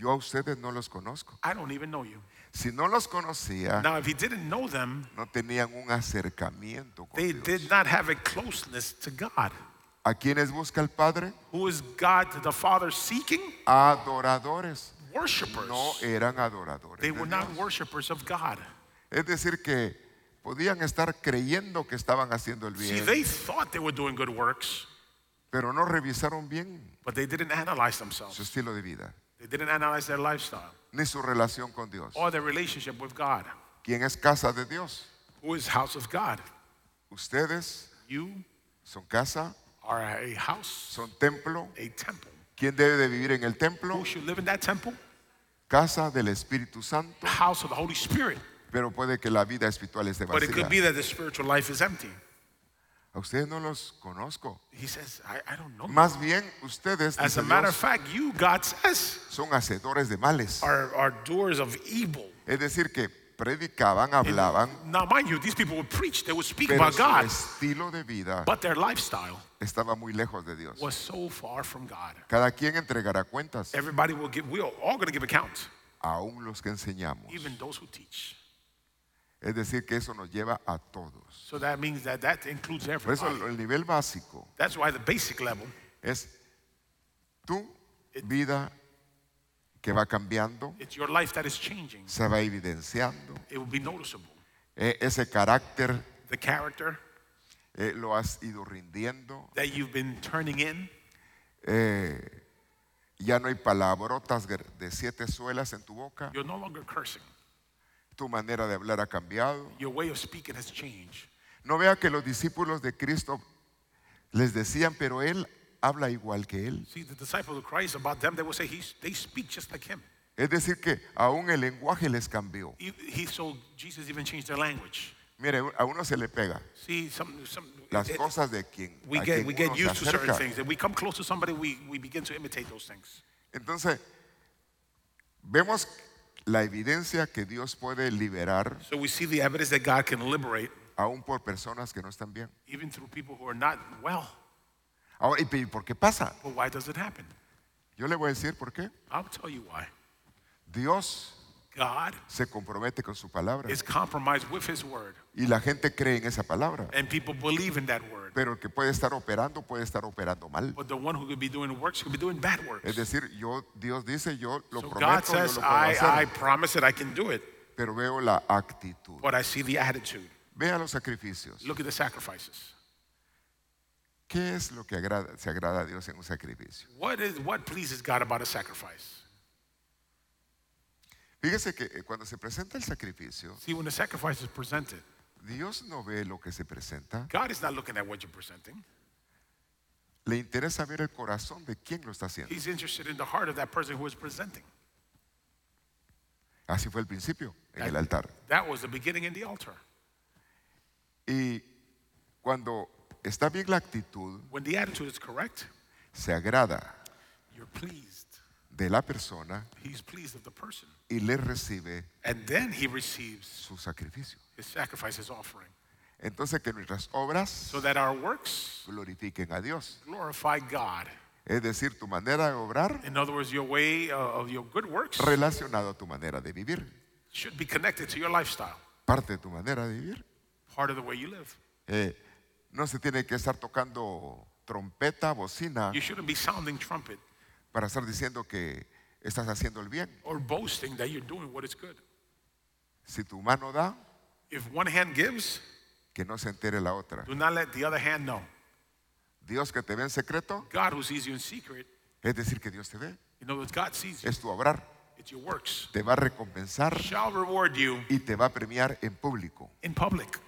Yo a ustedes no los conozco. I don't even know you. Si no los conocía, Now, if he didn't know them, no tenían un acercamiento con they Dios. did not have a closeness to God. ¿A quiénes busca el Padre? Who is God the Father seeking? Adoradores. Worshippers. No eran adoradores. They de were not Dios. worshippers of God. Es decir, que podían estar creyendo que estaban haciendo el See, bien, they thought they were doing good works, pero no revisaron bien but they didn't analyze su themselves. estilo de vida, They didn't analyze their lifestyle ni su relación con Dios. or their relationship with God. ¿Quién es casa de Dios? Who is house of God? Ustedes You son casa, are a house, son templo. a temple. ¿Quién debe de vivir en el templo? Who should live in that temple? Casa del Espíritu Santo, House of the Holy Spirit. pero puede que la vida espiritual esté But it could be vacía. that the spiritual life is empty. A ustedes no los conozco. He says, I, I don't know. Más bien, ustedes As a matter of fact, you, God says, son hacedores de males. are, are doers of evil. Es decir, que predicaban, hablaban, Now, mind you, these people would preach, they would speak pero about su God, estilo de vida but their lifestyle estaba muy lejos de Dios. was so far from God. Cada quien entregará cuentas, Everybody will give, we're all going to give account, aún los que enseñamos. even those who teach. Es decir, que eso nos lleva a todos. So that means that that includes Por eso everybody. el nivel básico That's why the basic level es tu vida que va cambiando, It's your life that is changing. se va evidenciando. It will be noticeable. Eh, ese carácter The character eh, lo has ido rindiendo. that you've been turning in. Eh, ya no hay palabrotas de de siete suelas en tu boca. You're no longer cursing. Tu manera de hablar ha cambiado. Your way of speaking has changed. No vea que los discípulos de Cristo les decían, pero él habla igual que él. See, the disciples of Christ, about them, they will say, He's, they speak just like him. Es decir, que aún el lenguaje les cambió. He, he, so Jesus even changed their language. Mire, a uno se le pega See, some, some, las it- cosas de quien, we a get, quien we get se used to certain things. If we come close to somebody, we, we begin to imitate those things. Entonces, vemos la evidencia que Dios puede liberar So we see the evidence that God can liberate aún por personas que no están bien. even through people who are not well. Ahora, ¿y por qué pasa? But why does it happen? Yo le voy a decir por qué. I'll tell you why. Dios God se compromete con su palabra is compromised with His word, y la gente cree en esa palabra. and people believe in that word. Pero el que puede estar operando puede estar operando mal. But the one who could be doing works could be doing bad works. Es decir, yo Dios dice, yo lo So God prometo, yo says, lo puedo I, promise it, I can do it. pero veo la actitud. But I see the attitude. Vea los sacrificios. Look at the sacrifices. ¿Qué es lo que agrada- se agrada a Dios en un sacrificio? What is what pleases God about a sacrifice? Fíjese que eh, cuando se presenta el sacrificio, See, when the sacrifice is presented, Dios no ve lo que se presenta, God is not looking at what you're presenting. le interesa ver el corazón de quien lo está haciendo. He's interested in the heart of that person who is presenting. Así fue el principio en el altar. That was the beginning in the altar. Y cuando está bien la actitud, When the attitude is correct, se agrada you're pleased. De la persona He's pleased of the person. y le recibe And then he receives su sacrificio. his sacrifice, his offering. Entonces que nuestras obras So that our works glorifiquen a Dios. glorify God. Es decir, tu manera de obrar In other words, your way uh, of your good works relacionado a tu manera de vivir. should be connected to your lifestyle, Parte de tu manera de vivir. part of the way you live. Eh, no se tiene que estar tocando trompeta, bocina, You shouldn't be sounding trumpet para estar diciendo que estás haciendo el bien. or boasting that you're doing what is good. Si tu mano da, If one hand gives, que no se entere la otra. do not let the other hand know. Dios que te ve en secreto, God who sees you in secret, es decir, que Dios te ve. in other words, God sees you. Es tu obrar. Te va a recompensar Shall reward you y te va a premiar en público.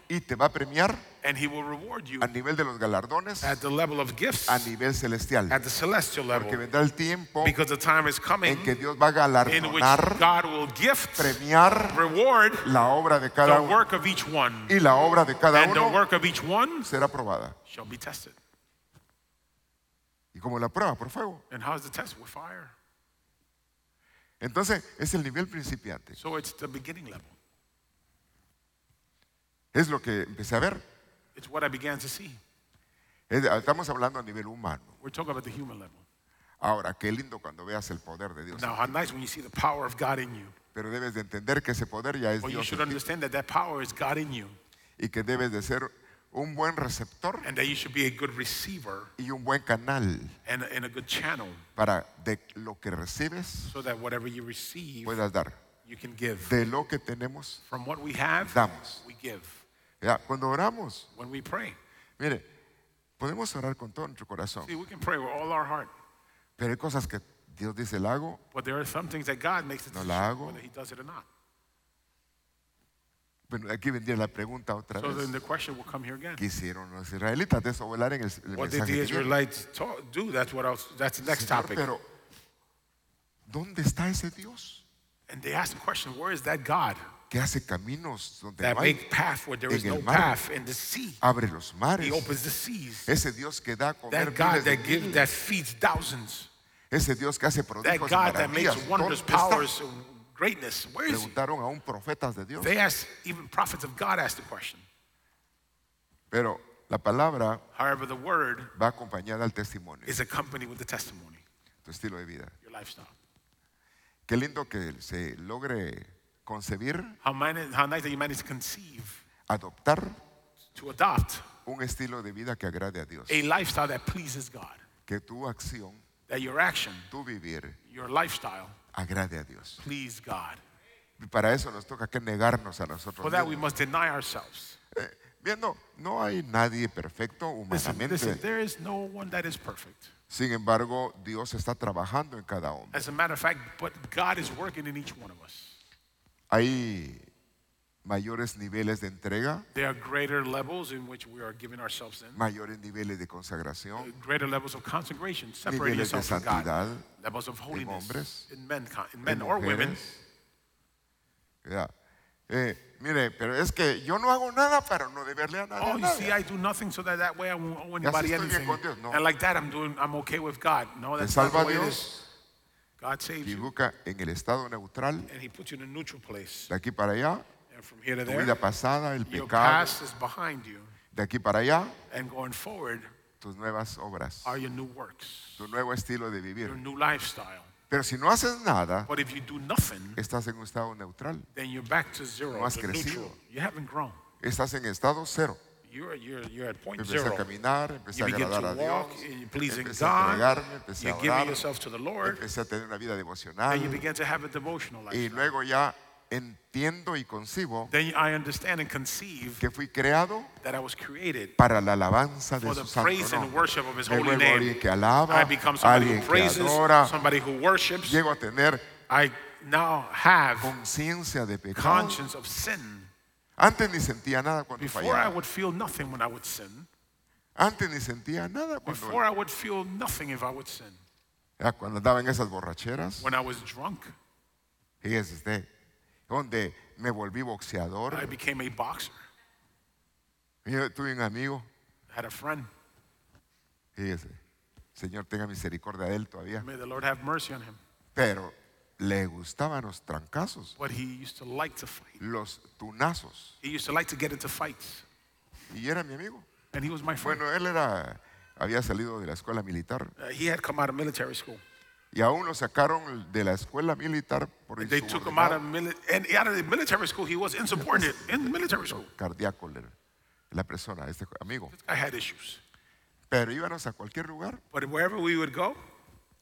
Y te va a premiar and He will reward you a nivel de los galardones, at the level of gifts, a nivel celestial. at the celestial Porque level, vendrá el tiempo because the time is coming en que Dios va a galardonar, God will gift, premiar reward la obra de cada the uno. work of each one, Y la obra de cada and the uno work of each one será probada. shall be tested. Y como la prueba por fuego. And how is the test? With fire. Entonces es el nivel principiante. So it's the beginning level. Es lo que empecé a ver. It's what I began to see. Es- Estamos hablando a nivel humano. We're talking about the human level. Ahora, qué lindo cuando veas el poder de Dios. Now, how nice when you see the power of God in you. Pero debes de entender que ese poder ya es you Dios should en ti understand that that power is God in you, y que debes de ser un buen receptor and that you should be a good receiver y un buen canal and, and a good channel, para de lo que recibes so that whatever you receive, puedas dar. you can give. De lo que tenemos, From what we have, Damos. we give. ya, cuando oramos, When we pray, mire, podemos orar con todo nuestro corazón, see, we can pray with all our heart, pero hay cosas que Dios dice, la hago, but there are some things that God makes the No la hago. whether He does it or not. Bueno, aquí vendría la pregunta otra So then the question will come here again. ¿Qué hicieron los israelitas de eso volar en el, el What did mensaje the que viene? Israelites do? That's what else. That's the next Señor, topic. pero ¿dónde está ese Dios And they ask the question, where is that God que hace caminos donde that no hay, make path where there is en el no mar. path in the sea? abre los mares? He opens the seas. Ese Dios que da a comer That God miles de that gives, that feeds thousands. Ese Dios que hace That prodigios y God that makes maravillas. wonders, ¿Dónde está? powers, and greatness. Where is He? Preguntaron a un profetas de Dios. They ask, even prophets of God ask the question. Pero la palabra However, the word va acompañada al testimonio, is accompanied with the testimony, tu estilo de vida. your lifestyle. Qué lindo que se logre concebir, How, man- how nice that you managed to conceive, adoptar to adopt un estilo de vida que agrade a Dios. a lifestyle that pleases God. Que tu acción, That your action, tu vivir, your lifestyle, agrade a Dios. please God. Y para eso nos toca que negarnos a nosotros For that, we mismos. must deny ourselves. Eh, viendo, no hay nadie perfecto Listen, humanamente. listen, there is no one that is perfect. Sin embargo, Dios está trabajando en cada hombre. As a matter of fact, but God is working in each one of us. Hay mayores niveles de entrega, There are greater levels in which we are giving ourselves in, mayores niveles de consagración, greater levels of consecration, separating niveles de yourself from God, santidad levels of holiness hombres, in men, in en men or women. mujeres. Ya. Eh, mire, pero es que yo no hago nada para no deberle a nadie Oh, you nada. see, I do nothing so that that way I won't owe anybody estoy bien anything. con Dios, no. And like that, I'm doing, I'm okay with God. No, Te that's not the salva way it Dios is. God saves you, busca en el estado neutral, and He puts you in a neutral place. de aquí para allá, from here to tu there, vida pasada, el your pecado, past is behind you, de aquí para allá, and going forward tus nuevas obras, are your new works, tu nuevo estilo de vivir. your new lifestyle. Pero si no haces nada, But if you do nothing, estás en un estado neutral, then you're back to zero, No has to neutral. crecido. You haven't grown. estás en estado cero. You're, you're, you're at point Empecé a zero. caminar, empecé You a begin agradar a to Dios, walk, you're pleasing empecé a God. entregarme, empecé a You're giving orar, yourself to the Lord, empecé a tener una vida and devocional you begin to have a devotional y life. luego ya entiendo y concibo Then I understand and conceive que fui creado that I was created para la alabanza de for su the santo praise and nombre. worship of His Me holy vuelvo name. alguien que alaba, I become somebody alguien who que praises, adora, somebody who worships. llego a tener I now have conciencia de pecado. conscience of sin. Antes ni sentía nada cuando Before I fallaba. would feel nothing when I would sin. Antes ni sentía nada cuando, I would feel nothing if I would sin. ya, cuando andaba en esas borracheras. When I was drunk, Fíjese usted, donde me volví boxeador, I became a boxer. Yo tuve un amigo, I had a friend. fíjese, Señor tenga misericordia de él todavía, May the Lord have mercy on him. pero le gustaban los trancazos, But he used to like to fight. los tunazos, He used to like to get into fights. y era mi amigo. And he was my friend. Bueno, él era, había salido de la escuela militar Uh, he had come out of military school. Y aún lo sacaron de la escuela militar por They took him out of, mili- and out of the military school, he was insubordinate in military school. cardíaco la- la persona, este amigo. I had issues. Pero íbamos a cualquier lugar, But wherever we would go,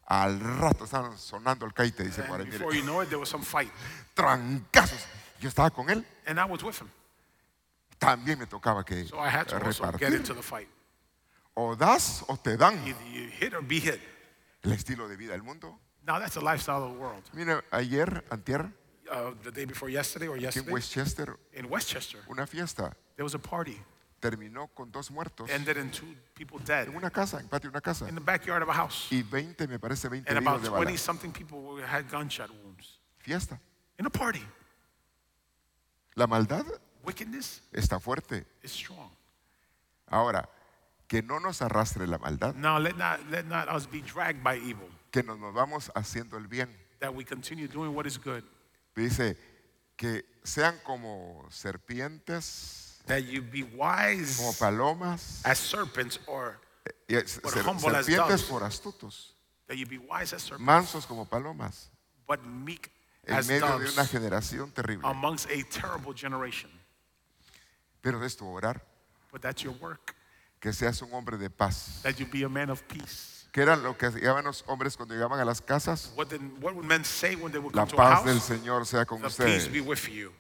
al rato estaban sonando el caite, dice and mire, before you know it, there was some fight. trancazos. Yo estaba con él, And I was with him. también me tocaba que So I had to also get repartir. into the fight. O das o te dan. Either you hit or be hit. El estilo de vida del mundo. Now that's the lifestyle of the world. Mira, ayer, antier, Uh, the day before yesterday or aquí en yesterday, Westchester, in Westchester, una fiesta there was a party. terminó con dos muertos Ended in two people dead en una casa, en patio de una casa. in the backyard of a house. Y 20, me parece 20 And heridos about de 20 bala. something people were- had gunshot wounds Fiesta. in a party. La maldad Wickedness está fuerte. is strong. Ahora, que no nos arrastre la maldad, Now let not let not us be dragged by evil, que nos, nos vamos haciendo el bien. that we continue doing what is good, Dice que sean como serpientes, that you be como wise palomas, as serpents, or y es- ser- humble as serpientes doves. por astutos, that you be wise as serpents, mansos como palomas, but meek en as medio de una doves generación terrible. amongst a terrible generation. Pero es tu orar, But that's your work, que seas un hombre de paz. that you be a man of peace. Que eran lo que llamaban los hombres cuando llegaban a las casas. What, did, what would men say when they would La come to a paz del house? Señor sea con The ustedes. peace be with you.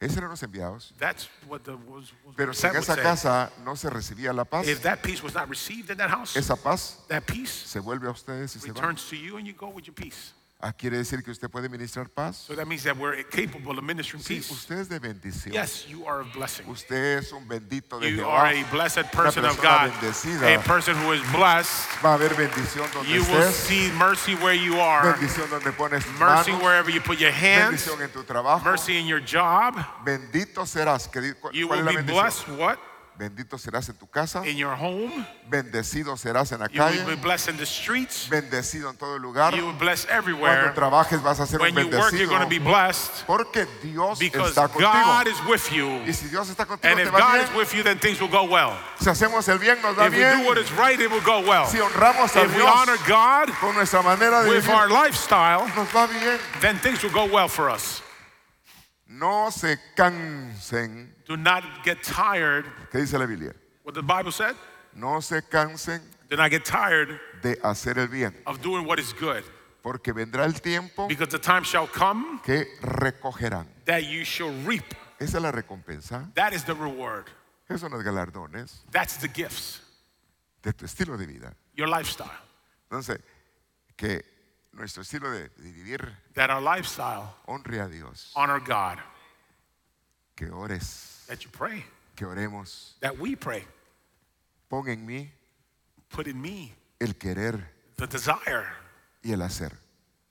Esos eran los enviados. That's what the was, was Pero si en esa casa no se recibía la paz, If that peace was not received in that house, esa paz that peace se vuelve a ustedes y se va. returns to you and you go with your peace. Ah, quiere decir que usted puede ministrar paz. So that means that we're capable of ministering Sí, peace. usted es de bendición. Yes, you are a blessing. Usted es un bendito de You Jehová. are a blessed person of persona God, bendecida. a person who is blessed. Va a haber bendición donde You will estés. see mercy where you are, Bendición donde pones tus mercy manos. wherever you put your hands, Bendición en tu trabajo. mercy in your job. Bendito serás. ¿Qué di- cu- You ¿Cuál will es la be bendición? blessed. What? Bendito serás en tu casa. In your home. Bendecido serás en la You will be calle. blessed in the streets. Bendecido en todo lugar. You will be blessed Cuando everywhere. trabajes vas a ser un When you work, you're bendecido. going to be blessed Porque Dios because está contigo. God is with you. Y si Dios está contigo, And te if va God bien. is with you, then things will go well. Si hacemos el bien, nos va If we do bien. what is right, it will go well. Si honramos a If we honor Dios God con nuestra manera de with vivir, our lifestyle, nos va bien. then things will go well for us. No se cansen. Do not get tired. ¿Qué dice la Biblia? What the Bible said? No se cansen Do not get tired de hacer el bien, of doing what is good, porque vendrá el tiempo because the time shall come que recogerán. that you shall reap. Esa es la recompensa. That is the reward. Esos son los galardones That's the gifts, de tu estilo de vida. your lifestyle. Entonces, que nuestro estilo de, vivir That our lifestyle honre a Dios. honor God. Que ores, That you pray. que oremos. That we pray. Pon en mí Put in me el querer the desire y el hacer.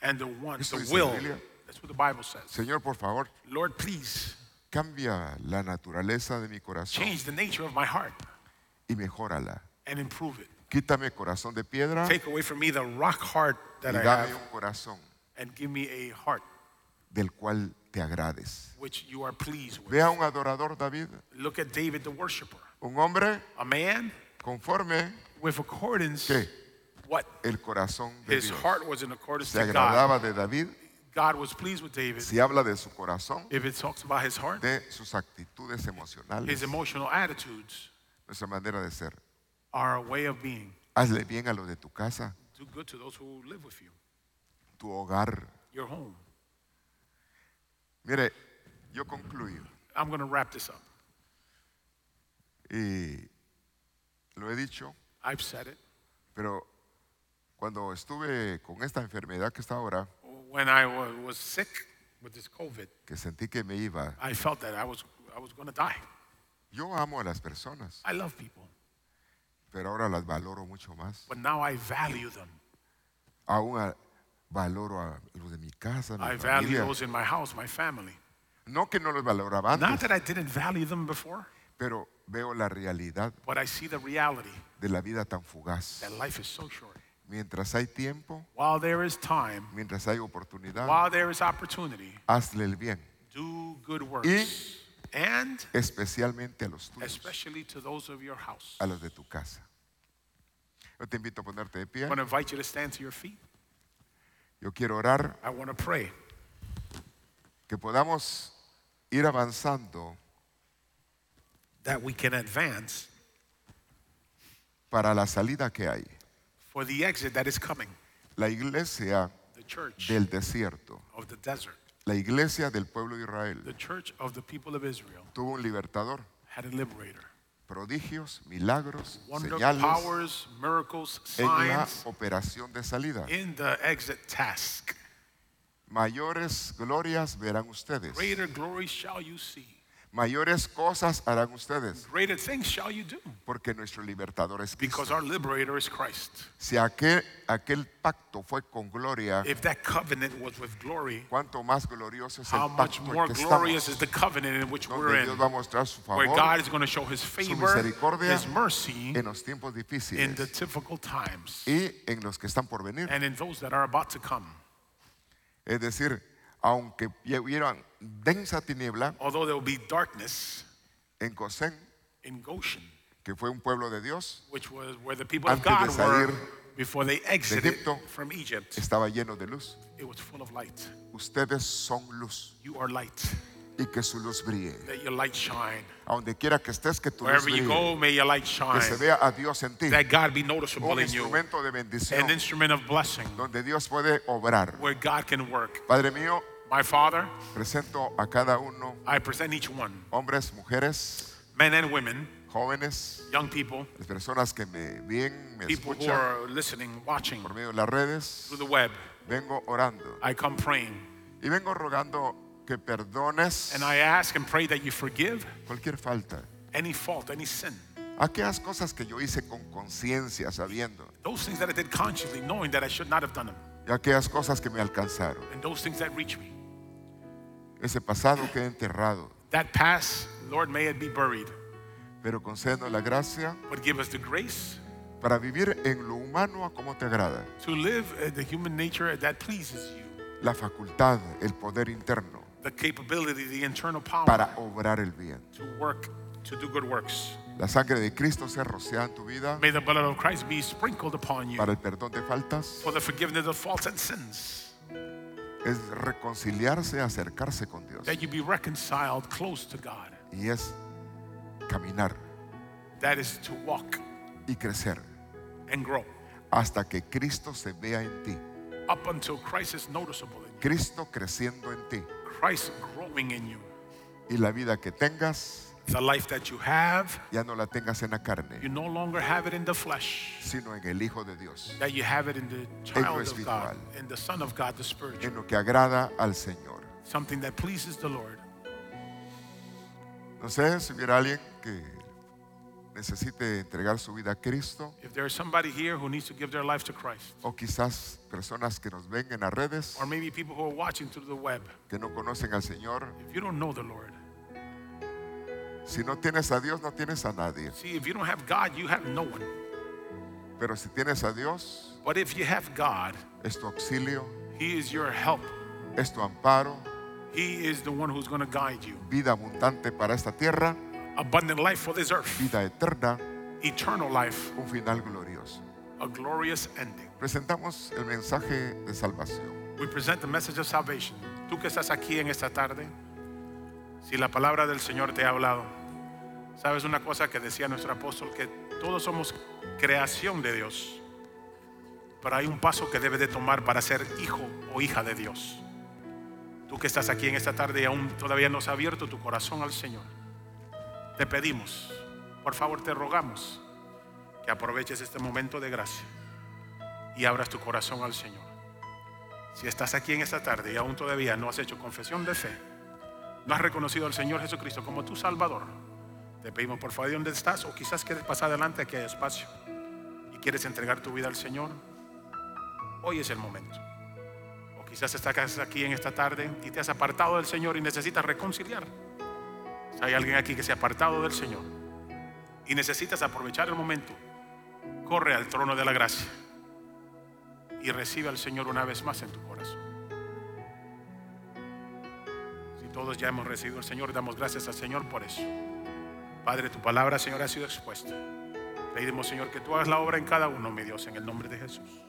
and the want, the will. Biblia. That's what the Bible says. Señor, por favor, Lord, please cambia la naturaleza de mi corazón change the nature of my heart y mejórala. and improve it. Quítame corazón de piedra Take away from me the rock heart that y I dame have un corazón and give me a heart del cual te agrades. which you are pleased with. Ve a un adorador David, Look at David the worshiper, un hombre a man conforme with accordance que what el corazón de his Dios heart was in accordance se to God. agradaba de David. God was pleased with David. Si habla de su corazón, If it talks about his heart, de sus actitudes his emocionales, emotional attitudes nuestra manera de ser. a way of being. Hazle bien a los de tu casa, Do good to those who live with you, tu hogar. your home. Mire, yo concluyo I'm going to wrap this up. y lo he dicho, I've said it. pero cuando estuve con esta enfermedad que está ahora, When I wa- was sick with this COVID, que sentí que me iba, I felt that I was, I was going to die. yo amo a las personas, I love people, pero ahora las valoro mucho más. but now I value them. Aún a- valoro a los de mi casa, mi I value familia. those in my house, my family. No que no los valoraba Not antes, that I didn't value them before, pero veo la realidad but I see the reality de la vida tan fugaz. that life is so short. Mientras hay tiempo, While there is time, mientras hay oportunidad, while there is opportunity, hazle el bien, do good works. And especialmente a los tuyos, especially to those of your house. a los de tu casa. Yo te invito a ponerte de pie. I want to invite you to stand to your feet. Yo quiero orar I want to pray que podamos ir avanzando that we can advance para la salida que hay. for the exit that is coming. La iglesia The church del desierto, of the desert, la iglesia del pueblo de the Israel, church of the people of Israel tuvo un libertador. had a liberator. Prodigios, milagros, Wonder señales powers, miracles, en la operación de salida. in the exit task. Mayores glorias verán ustedes. Greater glory shall you see. Mayores cosas harán ustedes. Greater things shall you do. Porque nuestro libertador es Because Cristo. our liberator is Christ. Si aquel, aquel pacto fue con gloria, If that covenant was with glory, cuánto más glorioso es how el much pacto more en que glorious is estamos. the covenant in which we're Donde Dios va a in, mostrar su where favor God is going to show his favor, misericordia his mercy en los tiempos in the difíciles difficult times y en los que están por venir. and in those that are about to come. Es decir, aunque hubieran densa tiniebla Although there will be darkness en Gosén, in Goshen, que fue un pueblo de Dios, which was where the people of Antes de God were salir before they exited Egipto, from Egypt, estaba lleno de luz. it was full of light. Ustedes son luz You are light. Y que su luz brille. Let your light shine. A donde quiera que estés, que tu luz Wherever you brille. go, may your light Que se vea a Dios en ti. That God be noticeable Un in you. instrumento de bendición An instrument of blessing donde Dios puede obrar. where God can work. Padre mío, My Father, presento a cada uno, I present each one, hombres, mujeres, men and women, jóvenes, young people, las personas que me ven, me people who escuchan are listening, watching por medio de las redes. through the web. Vengo orando I come praying. y vengo rogando que perdones And I ask and pray that you forgive cualquier falta. any fault, any sin. Aquellas cosas que yo hice con conciencia, sabiendo, Those things that I did consciously, knowing that I should not have done them. y aquellas cosas que me alcanzaron. And those things that reach me. Ese pasado queda enterrado, That past, Lord, may it be buried. pero concédenos la gracia But give us the grace para vivir en lo humano a como te agrada. to live uh, the human nature that pleases you. La facultad, el poder interno The capability, the internal power para obrar el bien. to work, to do good works. La sangre de Cristo sea rociada en tu vida May the blood of Christ be sprinkled upon you para el perdón de faltas. for the forgiveness of faults and sins. Es reconciliarse, acercarse con Dios. That you be reconciled close to God. Y es caminar That is to walk y crecer and grow hasta que Cristo se vea en ti. up until Christ is noticeable in you. Cristo creciendo en ti. Christ growing in you. Y la vida que tengas The life that you have, ya no la tengas en la carne, you no longer have it in the flesh. sino en el Hijo de Dios, That you have it in the child of God, espiritual. in the Son of God, the spiritual. en lo que agrada al Señor. Something that pleases the Lord. No sé si hubiera alguien que necesite entregar su vida a Cristo If there is somebody here who needs to give their life to Christ, o quizás personas que nos ven en las redes or maybe people who are watching through the web, que no conocen al Señor, if you don't know the Lord, si no tienes a Dios no tienes a nadie, see, if you don't have God, you have no one. pero si tienes a Dios But if you have God, es tu auxilio, He is your help. es tu amparo, He is the one who's going to guide you. vida abundante para esta tierra, Abundant life for this earth, vida eterna, eternal life, un final glorioso. a glorious ending. Presentamos el mensaje de salvación. We present the message of salvation. Tú que estás aquí en esta tarde, si la palabra del Señor te ha hablado, sabes una cosa que decía nuestro apóstol, que todos somos creación de Dios, pero hay un paso que debes de tomar para ser hijo o hija de Dios. Tú que estás aquí en esta tarde y aún todavía no has abierto tu corazón al Señor, te pedimos, por favor te rogamos que aproveches este momento de gracia y abras tu corazón al Señor. Si estás aquí en esta tarde y aún todavía no has hecho confesión de fe, no has reconocido al Señor Jesucristo como tu Salvador, te pedimos por favor de dónde estás o quizás quieres pasar adelante, aquí hay espacio y quieres entregar tu vida al Señor, hoy es el momento. O quizás estás aquí en esta tarde y te has apartado del Señor y necesitas reconciliar. Si hay alguien aquí que se ha apartado del Señor, y necesitas aprovechar el momento, corre al trono de la gracia y recibe al Señor una vez más en tu corazón. Si todos ya hemos recibido al Señor, damos gracias al Señor por eso. Padre, tu palabra, Señor, ha sido expuesta. Pedimos, Señor, que tú hagas la obra en cada uno, mi Dios, en el nombre de Jesús.